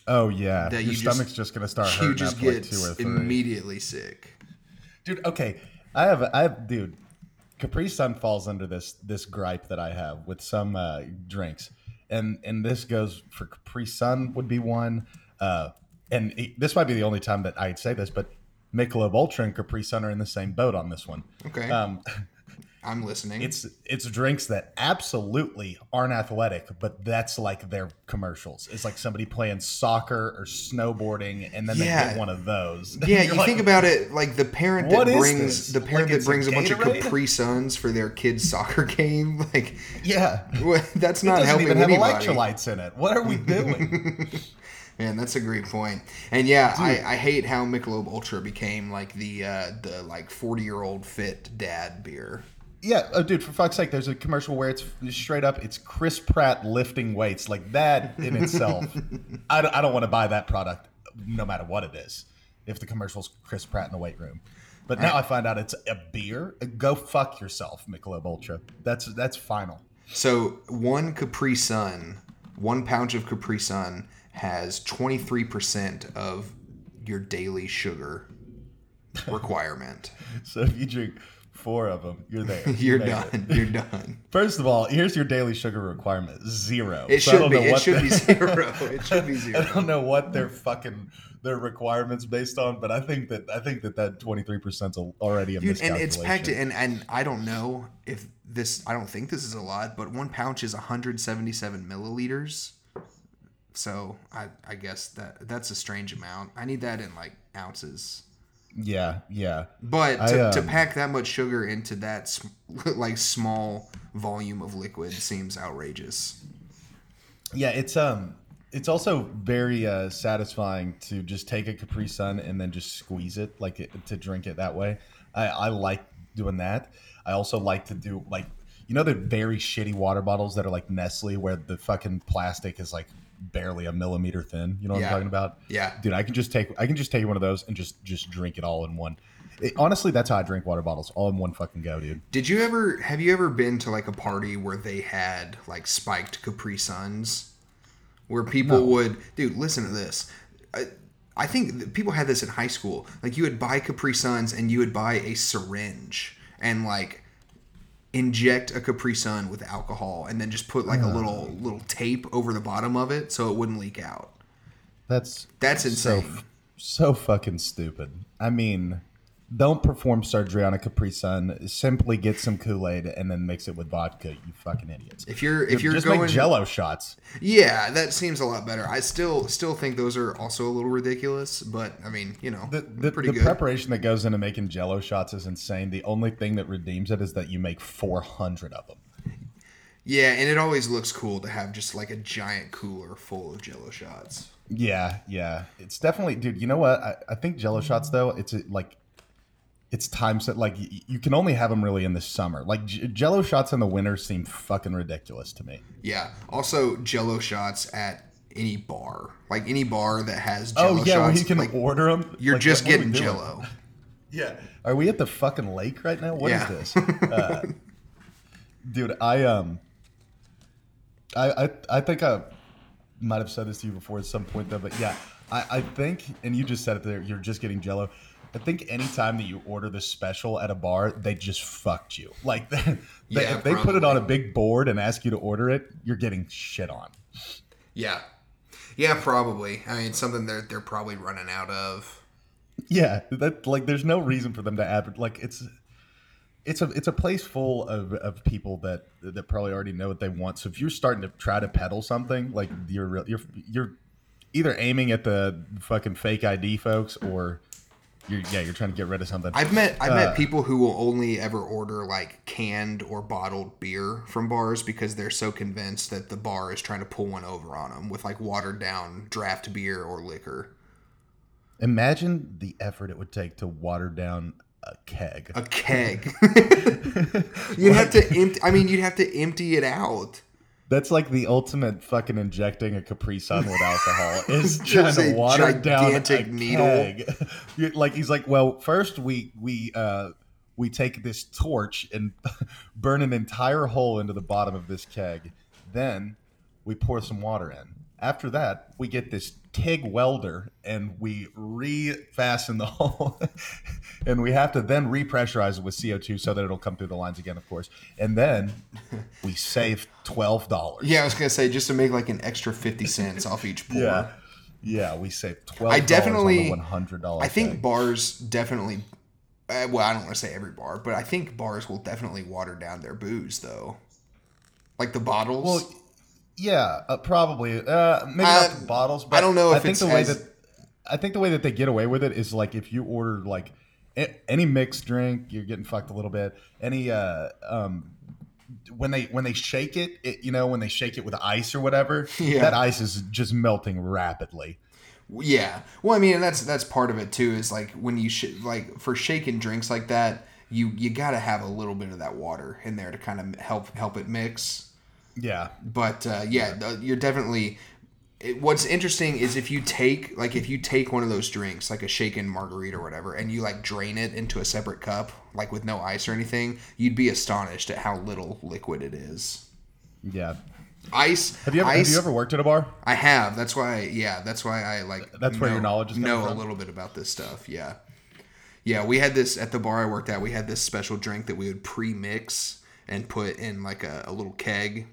oh yeah That your you stomach's just, gonna start hurting You just like get three immediately sick. dude okay i have i have dude capri sun falls under this this gripe that i have with some uh drinks and and this goes for capri sun would be one uh and this might be the only time that i'd say this but Michelob Ultra and Capri Sun are in the same boat on this one. Okay, Um, I'm listening. it's it's drinks that absolutely aren't athletic, but that's like their commercials. It's like somebody playing soccer or snowboarding, and then they Yeah. get one of those. yeah, You're like, think about it like the parent that brings the parent Like that it's a brings a bunch of Capri Suns for their kid's soccer game. Like yeah, that's not doesn't helping even have anybody. electrolytes in it. What are we doing? Man, that's a great point. And yeah, I, I hate how Michelob Ultra became like the uh, the like forty year old fit dad beer. Yeah, oh, dude, for fuck's sake, there's a commercial where it's straight up, it's Chris Pratt lifting weights. Like that in itself, I don't, I don't want to buy that product, no matter what it is. If the commercial's Chris Pratt in the weight room, but now I find out it's a beer. Uh, go fuck yourself, Michelob Ultra. That's that's final. So one Capri Sun, one pouch of Capri Sun has twenty three percent of your daily sugar requirement. So if you drink four of them, you're there. You You're made it. done. You're done. First of all, here's your daily sugar requirement: zero. It So should be. It should be zero. It should be zero. I don't know what their fucking their requirements based on, but I think that I think that that twenty three percent already a Dude, and it's packed and and I don't know if this I don't think this is a lot, but one pouch is 177 milliliters. So I I guess that that's a strange amount. I need that in like ounces. Yeah, yeah, But I, to, to um, pack that much sugar into that like small volume of liquid seems outrageous. yeah. It's um, it's also very uh, satisfying to just take a Capri Sun and then just squeeze it, like it, to drink it that way. I, I like doing that. I also like to do like you know the very shitty water bottles that are like Nestle, where the fucking plastic is like barely a millimeter thin. You know what Yeah. I'm talking about? Yeah. dude i can just take i can just take one of those and just just drink it all in one It- honestly that's how i drink water bottles all in one fucking go dude Did you ever have you ever been to like a party where they had like spiked Capri Suns, where people No. would, dude, listen to this. I, I think people had this in high school. Like you would buy Capri Suns and you would buy a syringe and like inject a Capri Sun with alcohol and then just put like a ah. little little tape over the bottom of it so it wouldn't leak out. that's That's so insane. so fucking stupid i mean don't perform surgery on a Capri Sun. Simply get some Kool Aid and then mix it with vodka. You fucking idiots. If you're if you're just going make Jello shots. Yeah, that seems a lot better. I still still think those are also a little ridiculous, but I mean, you know, The, the, pretty the good. preparation that goes into making Jello shots is insane. The only thing that redeems it is that you make 400 of them. yeah, and it always looks cool to have just like a giant cooler full of Jello shots. Yeah, yeah. It's definitely, dude. You know what? I, I think Jello shots though. It's a, like, it's time set. Like y- you can only have them really in the summer. Like J- Jello shots in the winter seem fucking ridiculous to me. Yeah. Also, Jello shots at any bar, like any bar that has Jello oh yeah, shots. where you can like, order them. you're Like, just what- what are we getting? Jello. Yeah. Are we at the fucking lake right now? What is Yeah. this? Uh, dude, I um I, I I think I might have said this to you before at some point though, but yeah, I, I think and you just said it there, you're just getting jello. I think anytime that you order the special at a bar, they just fucked you. Like they, they- Yeah, if they put it on a big board and ask you to order it, you're getting shit on. Yeah. Yeah, probably. I mean, something they're they're probably running out of. Yeah, that like there's no reason for them to add like it's it's a it's a place full of, of people that that probably already know what they want. So if you're starting to try to peddle something, like you're real- you're you're either aiming at the fucking fake ID folks or you're yeah you're trying to get rid of something. I've met I've Uh, met people who will only ever order like canned or bottled beer from bars because they're so convinced that the bar is trying to pull one over on them with like watered down draft beer or liquor. Imagine the effort it would take to water down a keg. A keg. you'd have to empty. I mean, you'd have to empty it out. That's like the ultimate fucking injecting a Capri Sun with alcohol is trying Just to a water down a needle. keg. Like he's like, well, first we we uh, we take this torch and burn an entire hole into the bottom of this keg. Then we pour some water in. After that, we get this TIG welder and we refasten the hole. and we have to then repressurize it with CO2 so that it'll come through the lines again, of course. And then we save $12. Yeah, I was gonna say just to make like an extra fifty cents off each pour. Yeah. Yeah, we saved $12 I definitely- on the $100 I think bars definitely. Uh, well, I don't want to say every bar, but I think bars will definitely water down their booze though. Like the bottles. Well, yeah, uh, probably. Uh, maybe Uh, not the bottles, but I don't know I if think it's the way as- that I think the way that they get away with it is like if you order like any mixed drink, you're getting fucked a little bit. Any uh um when they when they shake it, it you know when they shake it with ice or whatever, Yeah. that ice is just melting rapidly. Yeah. Well, I mean, that's that's part of it too. Is like when you sh- like for shaking drinks like that, you you got to have a little bit of that water in there to kind of help help it mix. Yeah, But uh, yeah, the- you're definitely. It, what's interesting is if you take like if you take one of those drinks like a shaken margarita or whatever and you like drain it into a separate cup like with no ice or anything you'd be astonished at how little liquid it is yeah. ice Have you ever ice, have you ever worked at a bar? I have. That's why. Yeah, that's why I like. That's where your knowledge is know a little bit about this stuff. Yeah, yeah. We had this at the bar I worked at. We had this special drink that we would pre-mix and put in like a, a little keg,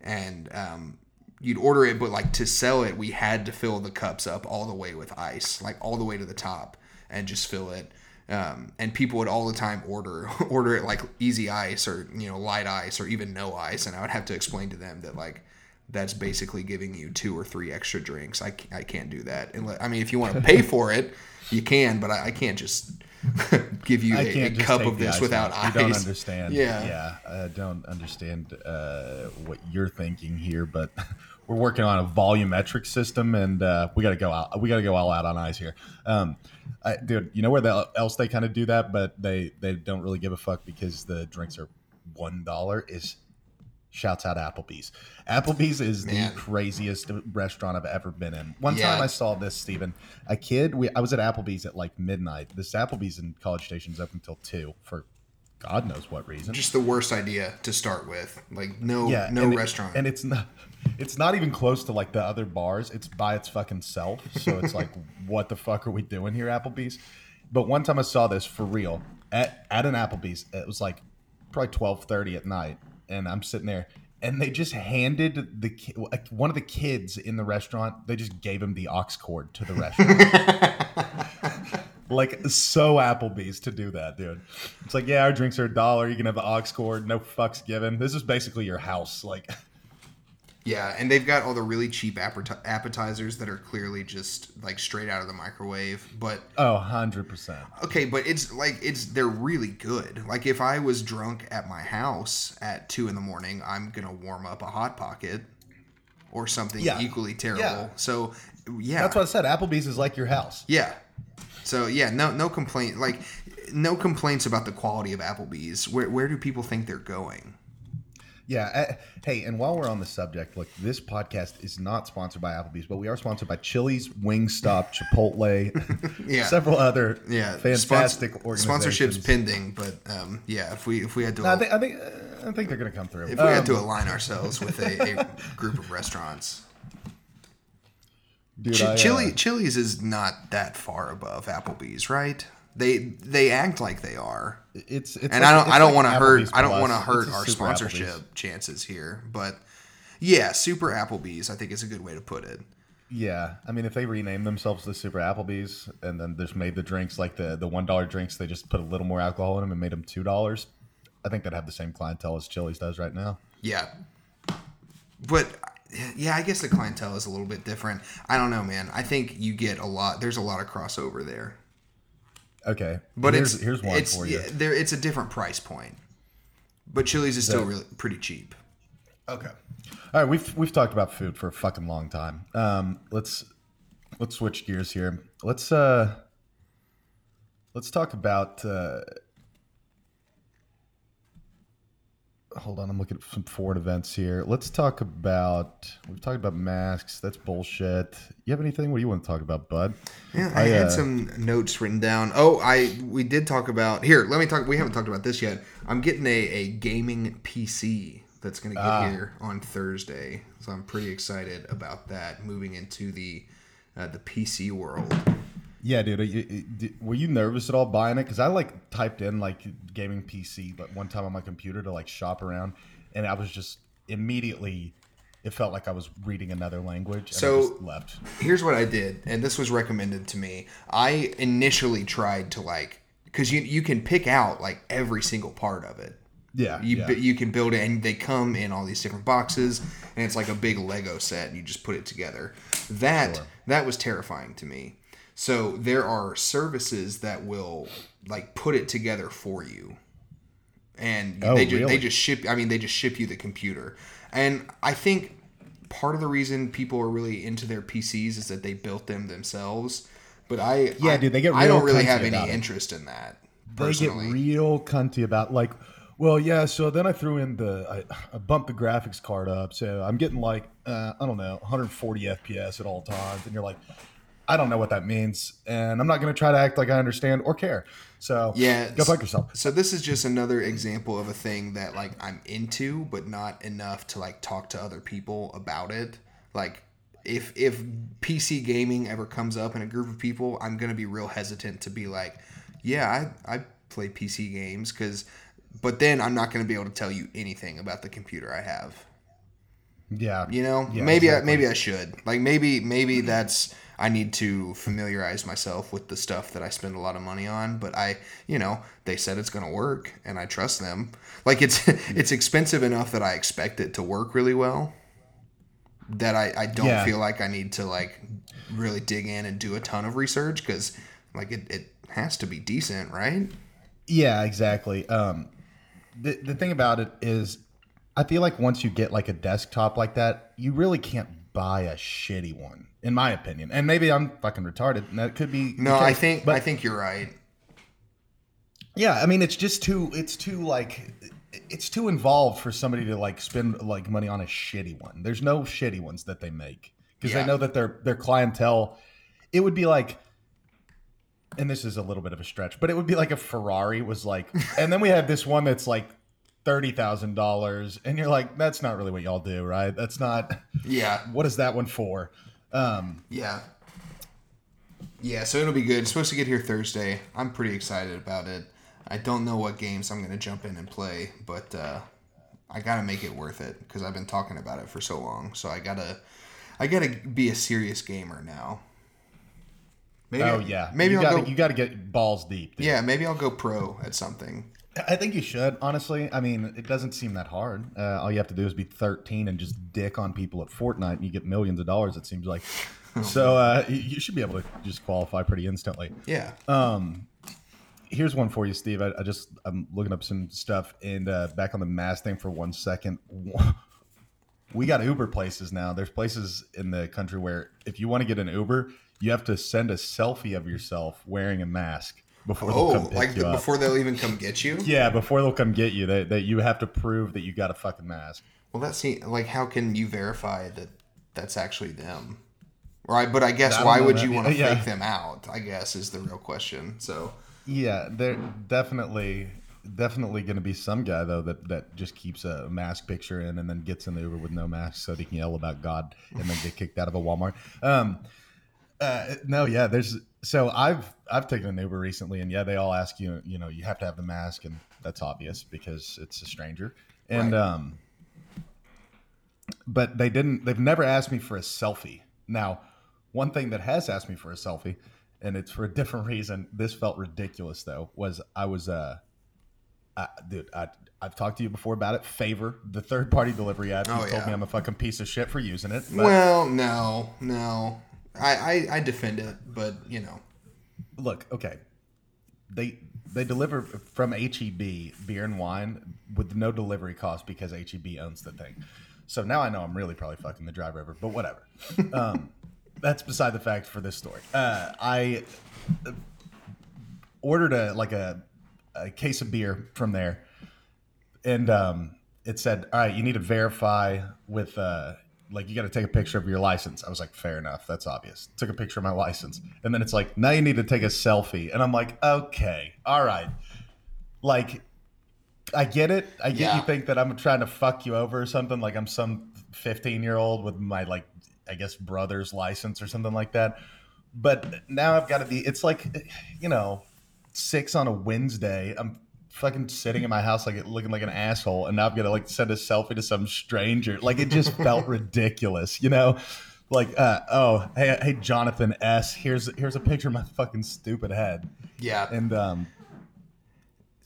and um, you'd order it. But like to sell it, we had to fill the cups up all the way with ice, like all the way to the top, and just fill it. Um, and people would all the time order order it like easy ice or you know light ice or even no ice, and I would have to explain to them that like that's basically giving you two or three extra drinks. I, I can't do that. Unless, I mean, if you want to pay for it, you can, but I, I can't just give you a, can't cup of this ice without out. ice. You don't understand. Yeah. yeah. I don't understand uh, what you're thinking here, but we're working on a volumetric system, and uh, we got to go out. We got to go all out on ice here, um, I, dude. You know where the, else they kind of do that, but they they don't really give a fuck because the drinks are one dollar. Is shouts out Applebee's. Applebee's is Man. the craziest restaurant I've ever been in. One Yeah. time I saw this, Stephen. A kid, we, I was at Applebee's at like midnight. This Applebee's in College Station is up until 2 for God knows what reason. Just the worst idea to start with. Like no no and it- restaurant. and it's not it's not even close to like the other bars. It's by its fucking self. So it's like, what the fuck are we doing here, Applebee's? But one time I saw this for real at, at an Applebee's. It was like probably twelve thirty at night, and I'm sitting there, and they just handed the ki- one of the kids in the restaurant. They just gave him the aux cord to the restaurant. like so Applebee's to do that, dude. It's like, yeah, our drinks are a dollar. You can have the aux cord, no fucks given. This is basically your house. Like, Yeah, and they've got all the really cheap appetizers that are clearly just like straight out of the microwave. But oh, 100%. okay, but it's like it's they're really good. Like if I was drunk at my house at two in the morning, I'm gonna warm up a hot pocket or something Yeah. equally terrible. Yeah. So yeah, That's what I said. Applebee's is like your house. Yeah. So yeah, no no complaint like no complaints about the quality of Applebee's. Where where do people think they're going? Yeah. uh, hey, and while we're on the subject, look, this podcast is not sponsored by Applebee's, but we are sponsored by Chili's, Wingstop, Chipotle, Yeah. several other Yeah, fantastic spons- organizations. Sponsorships pending, but um, yeah, if we if we had to No, I think I think, uh, I think they're gonna come through. if we had to Um, align ourselves with a, a group of restaurants, dude, Ch- I, uh, Chili Chili's is not that far above Applebee's, right? They they act like they are, it's, it's and like- I don't I don't like want to hurt I don't want to hurt our sponsorship Applebee's. chances here, but yeah, Super Applebee's I think is a good way to put it. Yeah, I mean, if they rename themselves the Super Applebee's and then just made the drinks like the the one dollar drinks, they just put a little more alcohol in them and made them two dollars. I think they'd have the same clientele as Chili's does right now. Yeah. But yeah, I guess the clientele is a little bit different. I don't know, man. I think you get a lot. There's a lot of crossover there. Okay, But here's, it's here's one it's, for you. Yeah, there, it's a different price point. But Chili's is still The- really pretty cheap. Okay. All right, we've we've talked about food for a fucking long time. Um, let's let's switch gears here. Let's uh let's talk about uh Hold on, I'm looking at some foreign events here. Let's talk about we've talked about masks. That's bullshit. You have anything? What do you want to talk about, bud? Yeah, I, I, had uh, some notes written down. Oh, I we did talk about here. Let me talk. We haven't talked about this yet. I'm getting a, a gaming PC that's going to get Ah. here on Thursday, so I'm pretty excited about that. Moving into the uh, the PC world. Yeah, dude. Are you, you- were you nervous at all buying it? Because I like typed in like gaming PC, but one time on my computer to like shop around, and I was just immediately. It felt like I was reading another language. And So- I just left. here's what I did, and this was recommended to me. I initially tried to like, because you you can pick out like every single part of it. Yeah, You yeah. you can build it, and they come in all these different boxes, and it's like a big Lego set. And you just put it together. That Sure. that was terrifying to me. So there are services that will like put it together for you, and Oh, they just really? they just ship. I mean, they just ship you the computer, and I think part of the reason people are really into their PCs is that they built them themselves. But I Yeah, I, dude, they get I don't really have any interest in that. they Personally. get real cunty about like well yeah so then i threw in the i, I bumped the graphics card up so i'm getting like uh, i don't know 140 fps at all times and you're like i don't know what that means and i'm not going to try to act like i understand or care so Yeah, go fuck yourself So this is just another example of a thing that like I'm into, but not enough to like talk to other people about it. Like if if PC gaming ever comes up in a group of people, I'm gonna be real hesitant to be like, yeah, I I play PC games because, but then I'm not gonna be able to tell you anything about the computer I have. yeah You know, Yeah, maybe exactly. I, maybe I should. Like maybe maybe mm-hmm. that's I need to familiarize myself with the stuff that I spend a lot of money on. But I, you know, they said it's gonna work, and I trust them. Like it's it's expensive enough that I expect it to work really well. That I I don't Yeah. feel like I need to like really dig in and do a ton of research because like it, it has to be decent, right? Yeah, exactly. Um, the the thing about it is, I feel like once you get like a desktop like that, you really can't buy a shitty one, in my opinion. And maybe I'm fucking retarded, and that could be. No, I think but I think you're right. yeah, I mean, it's just too. It's too like. It's too involved for somebody to like spend like money on a shitty one. There's no shitty ones that they make because Yeah. they know that their their clientele. It would be like and this is a little bit of a stretch, but it would be like a Ferrari was like, and then we had this one that's like thirty thousand dollars, and you're like, that's not really what y'all do, right? That's not. Yeah, What is that one for? Um, Yeah. Yeah, so it'll be good. It's supposed to get here Thursday. I'm pretty excited about it. I don't know what games I'm going to jump in and play, but uh, I got to make it worth it because I've been talking about it for so long. So I got to I got to be a serious gamer now. Maybe oh yeah, maybe you I'll gotta go. you gotta get balls deep. dude. yeah, maybe I'll go pro at something. I think you should, honestly. I mean, it doesn't seem that hard. Uh, all you have to do is be 13 and just dick on people at Fortnite, and you get millions of dollars. It seems like. So uh, you- should be able to just qualify pretty instantly. Yeah. Um, here's one for you, Steve. I, I just I'm looking up some stuff and uh, back on the mask thing for one second. We got Uber places now. There's places in the country where if you want to get an Uber, you have to send a selfie of yourself wearing a mask before oh, they'll come like up. before they'll even come get you. Yeah, before they'll come get you, that that you have to prove that you got a fucking mask. Well, that's like how can you verify that that's actually them? Right, but I guess I why would that- you want to yeah. fake them out? I guess is the real question. So Yeah, there definitely definitely going to be some guy though that that just keeps a mask picture in and then gets in the Uber with no mask so they can yell about God and then get kicked out of a Walmart. Um, uh, no, yeah, there's so I've I've taken an Uber recently and yeah, they all ask you, you know, you have to have the mask and that's obvious because it's a stranger. And Right. um but they didn't they've never asked me for a selfie. Now, one thing that has asked me for a selfie and it's for a different reason. This felt ridiculous though. Was I was uh, I, dude, I I've talked to you before about it. Favor the third party delivery app. You Oh, told yeah. me I'm a fucking piece of shit for using it. But well, no, no, I, I I defend it, but you know, look, okay, they they deliver from HEB beer and wine with no delivery cost because HEB owns the thing. So now I know I'm really probably fucking the driver over, but whatever. um, that's beside the fact for this story. Uh, I ordered a like a, a case of beer from there, and um, it said, "All right, you need to verify with uh, like you got to take a picture of your license." I was like, "Fair enough, that's obvious." Took a picture of my license, and then it's like, "Now you need to take a selfie," and I'm like, "Okay, all right." Like, I get it. I get Yeah. you think that I'm trying to fuck you over or something. Like I'm some 15 year old with my like I guess brother's license or something like that. But now I've got to be. It's like, you know, six on a Wednesday. I'm fucking sitting in my house like looking like an asshole, and now I've got to like send a selfie to some stranger. Like it just felt ridiculous, you know. Like, uh, oh, hey, hey, Jonathan S. Here's here's a picture of my fucking stupid head, yeah. and um,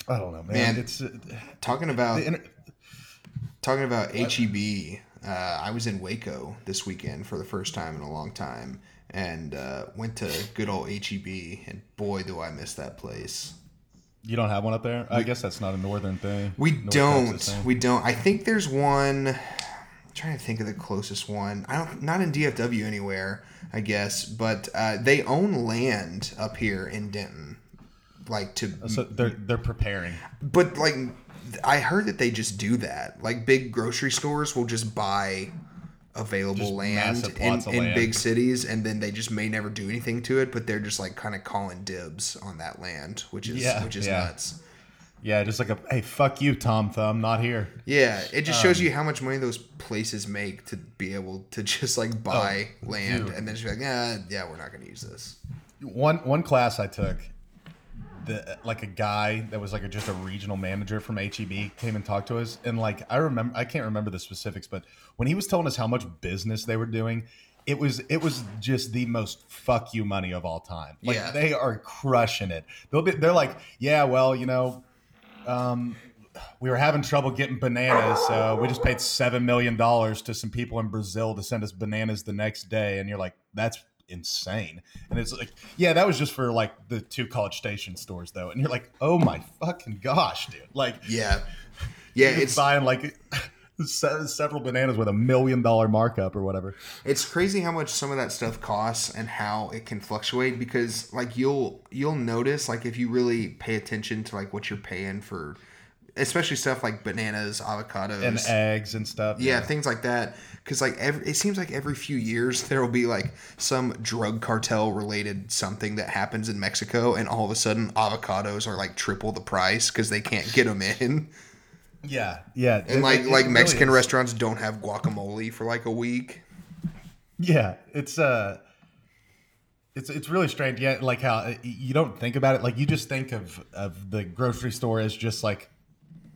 I don't know, man. Man. It's uh, Talking about inter- talking about HEB, uh, I was in Waco this weekend for the first time in a long time, and uh, went to good old HEB, and boy, do I miss that place. You don't have one up there. I guess that's not a northern thing. We North don't. Thing. We don't. I think there's one. I'm trying to think of the closest one. I don't. Not in DFW anywhere. I guess, but uh, they own land up here in Denton, like to. So they're they're preparing. But like, I heard that they just do that. Like big grocery stores will just buy available Just land in, in land. big cities, and then they just may never do anything to it. But they're just like kind of calling dibs on that land, which is Yeah, which is yeah. nuts. Yeah, just like a hey, fuck you, Tom Thumb, not here. Yeah, it just shows Um, you how much money those places make to be able to just like buy land Oh, dude. and then just be like, yeah, yeah, we're not going to use this. One one class I took, the like a guy that was like a, just a regional manager from HEB came and talked to us, and like I remember, I can't remember the specifics, but when he was telling us how much business they were doing. It was it was just the most fuck you money of all time. Like Yeah. they are crushing it. They'll be they're like, yeah, well, you know, um, we were having trouble getting bananas, so we just paid seven million dollars to some people in Brazil to send us bananas the next day. And you're like, that's insane. And it's like, yeah, that was just for like the two College Station stores, though. And you're like, oh my fucking gosh, dude! Like, Yeah. Yeah, it's buying like several bananas with a million dollar markup or whatever. it's crazy how much some of that stuff costs and how it can fluctuate because like you'll you'll notice like if you really pay attention to like what you're paying for especially stuff like bananas, avocados, And eggs and stuff. yeah, things like that. Because like every, it seems like every few years there will be like some drug cartel related something that happens in Mexico, and all of a sudden avocados are like triple the price because they can't get them in. yeah, yeah. And like like Mexican restaurants don't have guacamole for like a week. Yeah, it's uh it's it's really strange. Yeah, like how uh, you don't think about it. Like you just think of of the grocery store as just like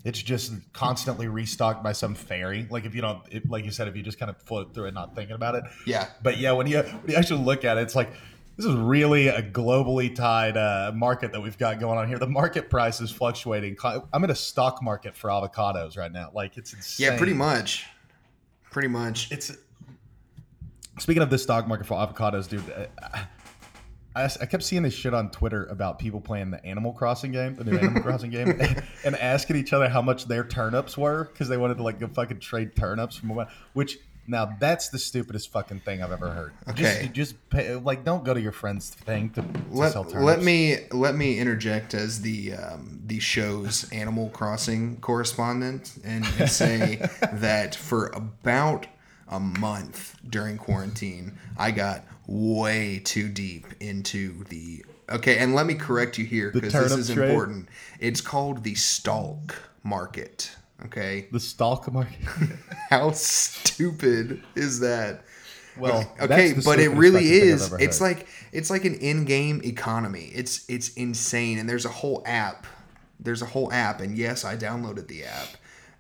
it's just constantly restocked by some fairy. Like if you don't, it, like you said, if you just kind of float through it, not thinking about it. Yeah. But yeah, when you when you actually look at it, it's like this is really a globally tied uh, market that we've got going on here. The market price is fluctuating. I'm in a stock market for avocados right now. Like it's insane. Yeah, pretty much. Pretty much. It's speaking of the stock market for avocados, dude. Uh, I, I kept seeing this shit on Twitter about people playing the Animal Crossing game, the new Animal Crossing game, and asking each other how much their turnips were because they wanted to like go fucking trade turnips from one. Which now that's the stupidest fucking thing I've ever heard. Okay, just, just pay, like don't go to your friend's thing to, to let, sell turnips. Let me let me interject as the um, the show's Animal Crossing correspondent and, and say that for about a month during quarantine, I got way too deep into the. Okay, and let me correct you here because this is trade? important. It's called the stalk market. Okay. The stalk market. How stupid is that? Well, okay, but it really is. It's like it's like an in-game economy. It's it's insane, and there's a whole app. There's a whole app, and yes, I downloaded the app.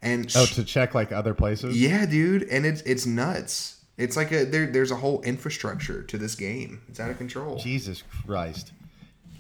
And oh, to check like other places. Yeah, dude, and it's it's nuts. It's like a there. There's a whole infrastructure to this game. It's out of control. Jesus Christ.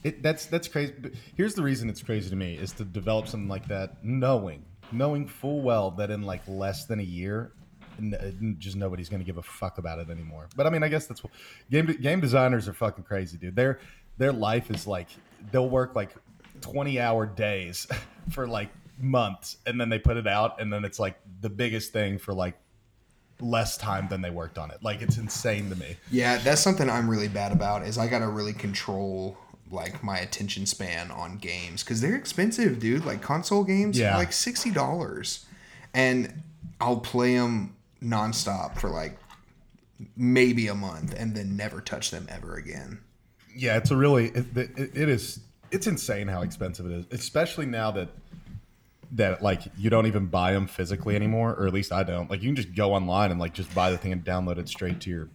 It, that's that's crazy. But here's the reason it's crazy to me is to develop something like that, knowing knowing full well that in like less than a year, uh, just nobody's going to give a fuck about it anymore. But I mean, I guess that's what game game designers are fucking crazy, dude. Their their life is like they'll work like twenty hour days for like months, and then they put it out, and then it's like the biggest thing for like less time than they worked on it. Like it's insane to me. Yeah, that's something I'm really bad about. Is I got to really control like my attention span on games because they're expensive, dude. Like console games, yeah. like sixty dollars, and I'll play them nonstop for like maybe a month, and then never touch them ever again. Yeah, it's a really it, it, it is it's insane how expensive it is, especially now that that like you don't even buy them physically anymore, or at least I don't. Like you can just go online and like just buy the thing and download it straight to your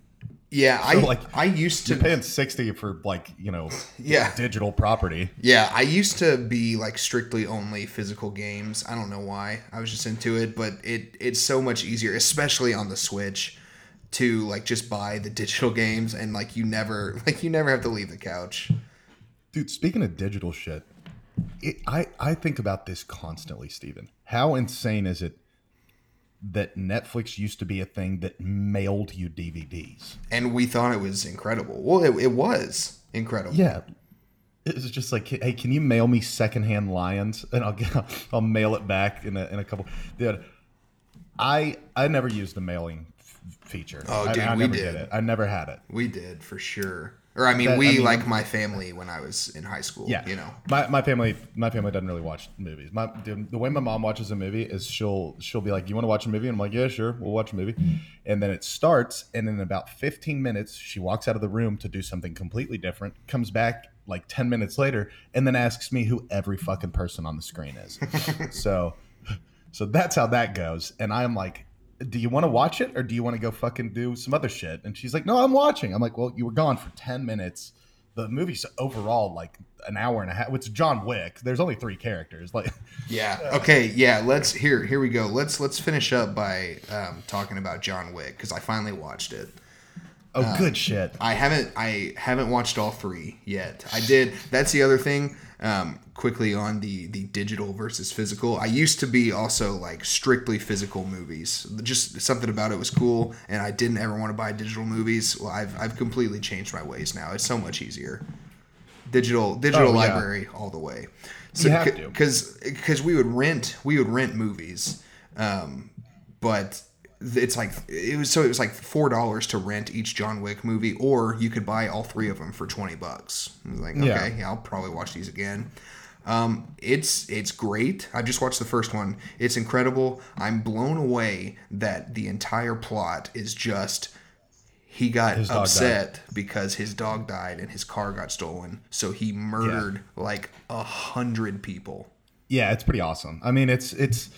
yeah, so I like I used to paying sixty for like you know yeah digital property. Yeah, I used to be like strictly only physical games. I don't know why. I was just into it, but it it's so much easier, especially on the Switch, to like just buy the digital games and like you never like you never have to leave the couch. Dude, speaking of digital shit, it, I I think about this constantly, Stephen. How insane is it that Netflix used to be a thing that mailed you DVDs. And we thought it was incredible. Well, it, it was incredible. Yeah. It was just like, hey, can you mail me secondhand lions? And I'll get, I'll mail it back in a, in a couple. Dude, I I never used the mailing f- feature. Oh, dude, I, I we never did. did it. I never had it. We did for sure. Or I mean, that, we I mean, like my family when I was in high school. Yeah, you know, my, my family my family doesn't really watch movies. My the, the way my mom watches a movie is she'll she'll be like, "You want to watch a movie?" And I'm like, "Yeah, sure, we'll watch a movie." And then it starts, and in about 15 minutes, she walks out of the room to do something completely different, comes back like 10 minutes later, and then asks me who every fucking person on the screen is. so, so that's how that goes. And I'm like, do you want to watch it or do you want to go fucking do some other shit? And she's like, no, I'm watching. I'm like, well, you were gone for 10 minutes. The movie's overall like an hour and a half. It's John Wick. There's only three characters. Like, yeah. Okay. Yeah. Let's here. Here we go. Let's let's finish up by um, talking about John Wick because I finally watched it. Oh, um, good shit. I haven't I haven't watched all three yet. I did. That's the other thing. Um, quickly on the the digital versus physical. I used to be also like strictly physical movies. Just something about it was cool, and I didn't ever want to buy digital movies. Well, I've I've completely changed my ways now. It's so much easier. Digital digital oh, yeah. library all the way. So because because we would rent we would rent movies, um, but it's like it was so it was like four dollars to rent each John Wick movie, or you could buy all three of them for twenty bucks. I was like, okay, yeah. yeah, I'll probably watch these again. Um, it's it's great. I just watched the first one. It's incredible. I'm blown away that the entire plot is just he got upset because his dog died and his car got stolen, so he murdered yeah. like a hundred people. Yeah, it's pretty awesome. I mean, it's it's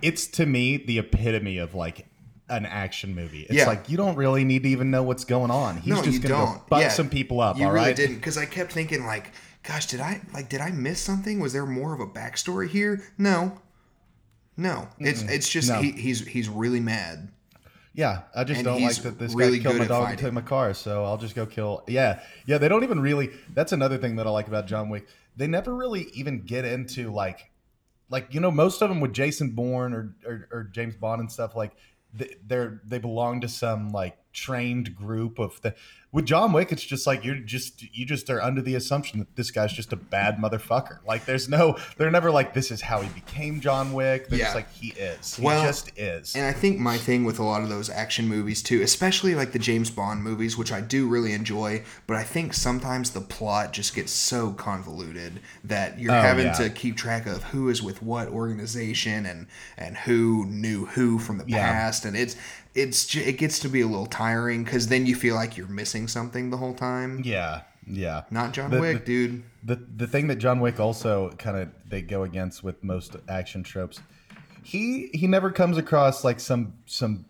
it's to me the epitome of like an action movie. It's yeah. like you don't really need to even know what's going on. He's no, just gonna go butt yeah. some people up. You all really right? didn't because I kept thinking like, gosh, did I like did I miss something? Was there more of a backstory here? No, no. It's Mm-mm. it's just no. he, he's he's really mad. Yeah, I just And don't like that this really guy killed my dog and took my car, so I'll just go kill. Yeah, yeah. They don't even really. That's another thing that I like about John Wick. They never really even get into like, like you know, most of them with Jason Bourne or or, or James Bond and stuff like. They- They're they belong to some like trained group of the. With John Wick, it's just like you're just you just are under the assumption that this guy's just a bad motherfucker. Like there's no, they're never like this is how he became John Wick. They're Yeah. just like he is. He Well, just is. And I think my thing with a lot of those action movies too, especially like the James Bond movies, which I do really enjoy, but I think sometimes the plot just gets so convoluted that you're Oh, having yeah. to keep track of who is with what organization and and who knew who from the Yeah. past, and it's it's ju- it gets to be a little tiring because then you feel like you're missing something the whole time. yeah, yeah. Not John The- Wick, dude. The the thing that John Wick also kind of they go against with most action tropes, he he never comes across like some some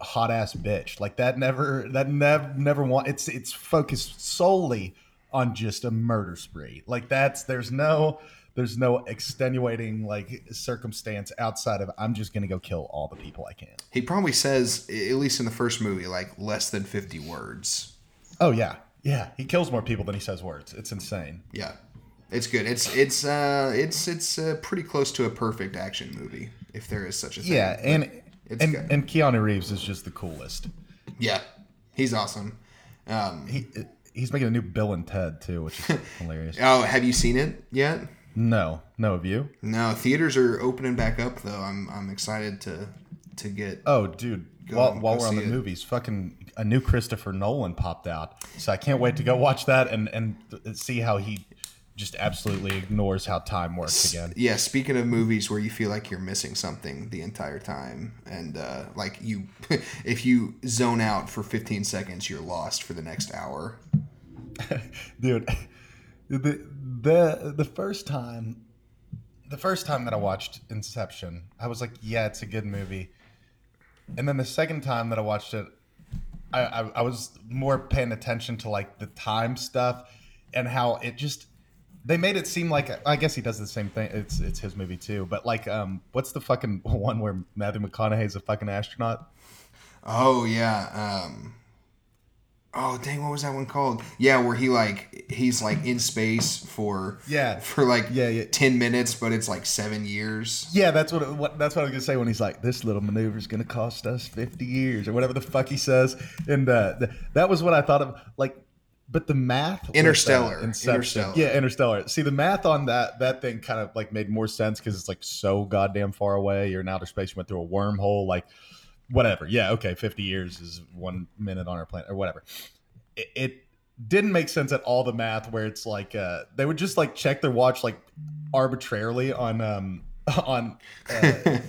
hot ass bitch like that. Never that never never want. It's it's focused solely on just a murder spree. Like that's there's no there's no extenuating like circumstance outside of I'm just gonna go kill all the people I can. He probably says, at least in the first movie, like less than fifty words. Oh yeah, yeah. He kills more people than he says words. It's insane. Yeah, it's good. It's it's uh it's it's uh, pretty close to a perfect action movie, if there is such a thing. Yeah, and it's and good. and Keanu Reeves is just the coolest. yeah, he's awesome. Um, He he's making a new Bill and Ted too, which is hilarious. oh, have you seen it yet? No, no of you. No, theaters are opening back up though. I'm I'm excited to to get. Oh, dude. While while we're on the it. movies, fucking a new Christopher Nolan popped out, so I can't wait to go watch that and and see how he just absolutely ignores how time works again. Yeah, speaking of movies where you feel like you're missing something the entire time, and uh, like you, if you zone out for 15 seconds, you're lost for the next hour. dude the the the first time the first time that i watched inception i was like yeah it's a good movie and then the second time that i watched it i i, I was more paying attention to like the time stuff and how it just they made it seem like I guess he does the same thing. It's it's his movie too. But like, um, what's the fucking one where Matthew McConaughey's a fucking astronaut? Oh yeah. Um, oh dang, what was that one called? Yeah, where he like he's like in space for Yeah. for like Yeah, yeah. 10 minutes, but it's like seven years. Yeah, that's what, it, what that's what I was gonna say when he's like, "This little maneuver is gonna cost us fifty years" or whatever the fuck he says, and uh, th- that was what I thought of. Like, but the math, Interstellar. Interstellar. yeah, Interstellar. See, the math on that that thing kind of like made more sense because it's like so goddamn far away. You're in outer space. You went through a wormhole. Like, whatever. Yeah, okay, fifty years is one minute on our planet or whatever. It, it didn't make sense at all. The math where it's like uh, they would just like check their watch like arbitrarily on um on. Uh,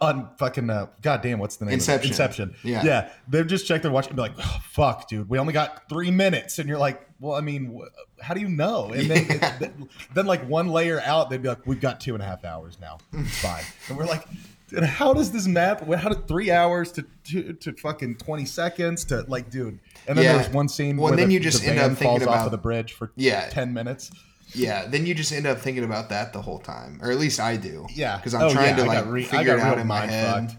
on fucking uh, goddamn, what's the name? Inception. Of it? Inception. Yeah. yeah. They'd just check their watch and be like, oh, "Fuck, dude, we only got three minutes," and you're like, "Well, I mean, wh- how do you know?" And then, Yeah. it, then like one layer out, they'd be like, "We've got two and a half hours now. It's fine." and we're like, dude, "How does this map? How did three hours to to, to fucking twenty seconds to like, dude?" And then Yeah. there's one scene Well, where and then the, you just the end up thinking falls off about- of the bridge for Yeah. ten minutes. Yeah, then you just end up thinking about that the whole time, or at least I do. Yeah, because I'm Oh, trying yeah, to like re- figure it out in my head. fucked.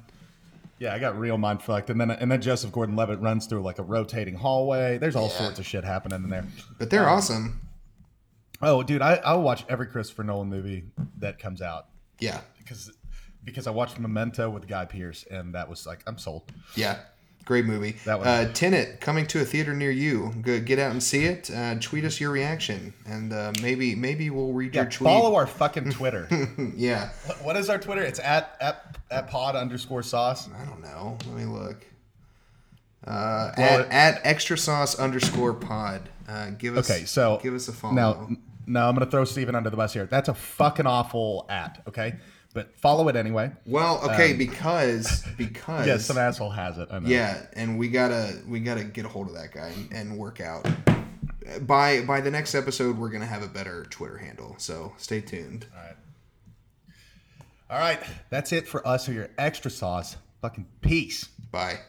Yeah, I got real mind fucked, and then and then Joseph Gordon-Levitt runs through like a rotating hallway. There's all Yeah. sorts of shit happening in there. But they're um, awesome. Oh, dude, I, I'll watch every Christopher Nolan movie that comes out Yeah, because because I watched Memento with Guy Pearce, and that was like I'm sold. yeah, great movie. That one. uh, Tenet coming to a theater near you. Go get out and see it. Uh, tweet us your reaction, and uh, maybe maybe we'll read Yeah, your tweet. follow our fucking Twitter. yeah, What- what is our Twitter? It's at at at pod underscore sauce. I don't know. Let me look. Uh, at, it- at extra sauce underscore pod. Uh, give us Okay, so give us a follow. Now, no, I'm gonna throw Steven under the bus here. That's a fucking awful at. Okay, but follow it anyway. well, okay, because because Um, Yeah, some asshole has it. I know. Yeah, and we gotta we gotta get a hold of that guy and, and work out. By by the next episode, we're gonna have a better Twitter handle. So stay tuned. All right. All right. That's it for us or your extra sauce. Fucking peace. Bye.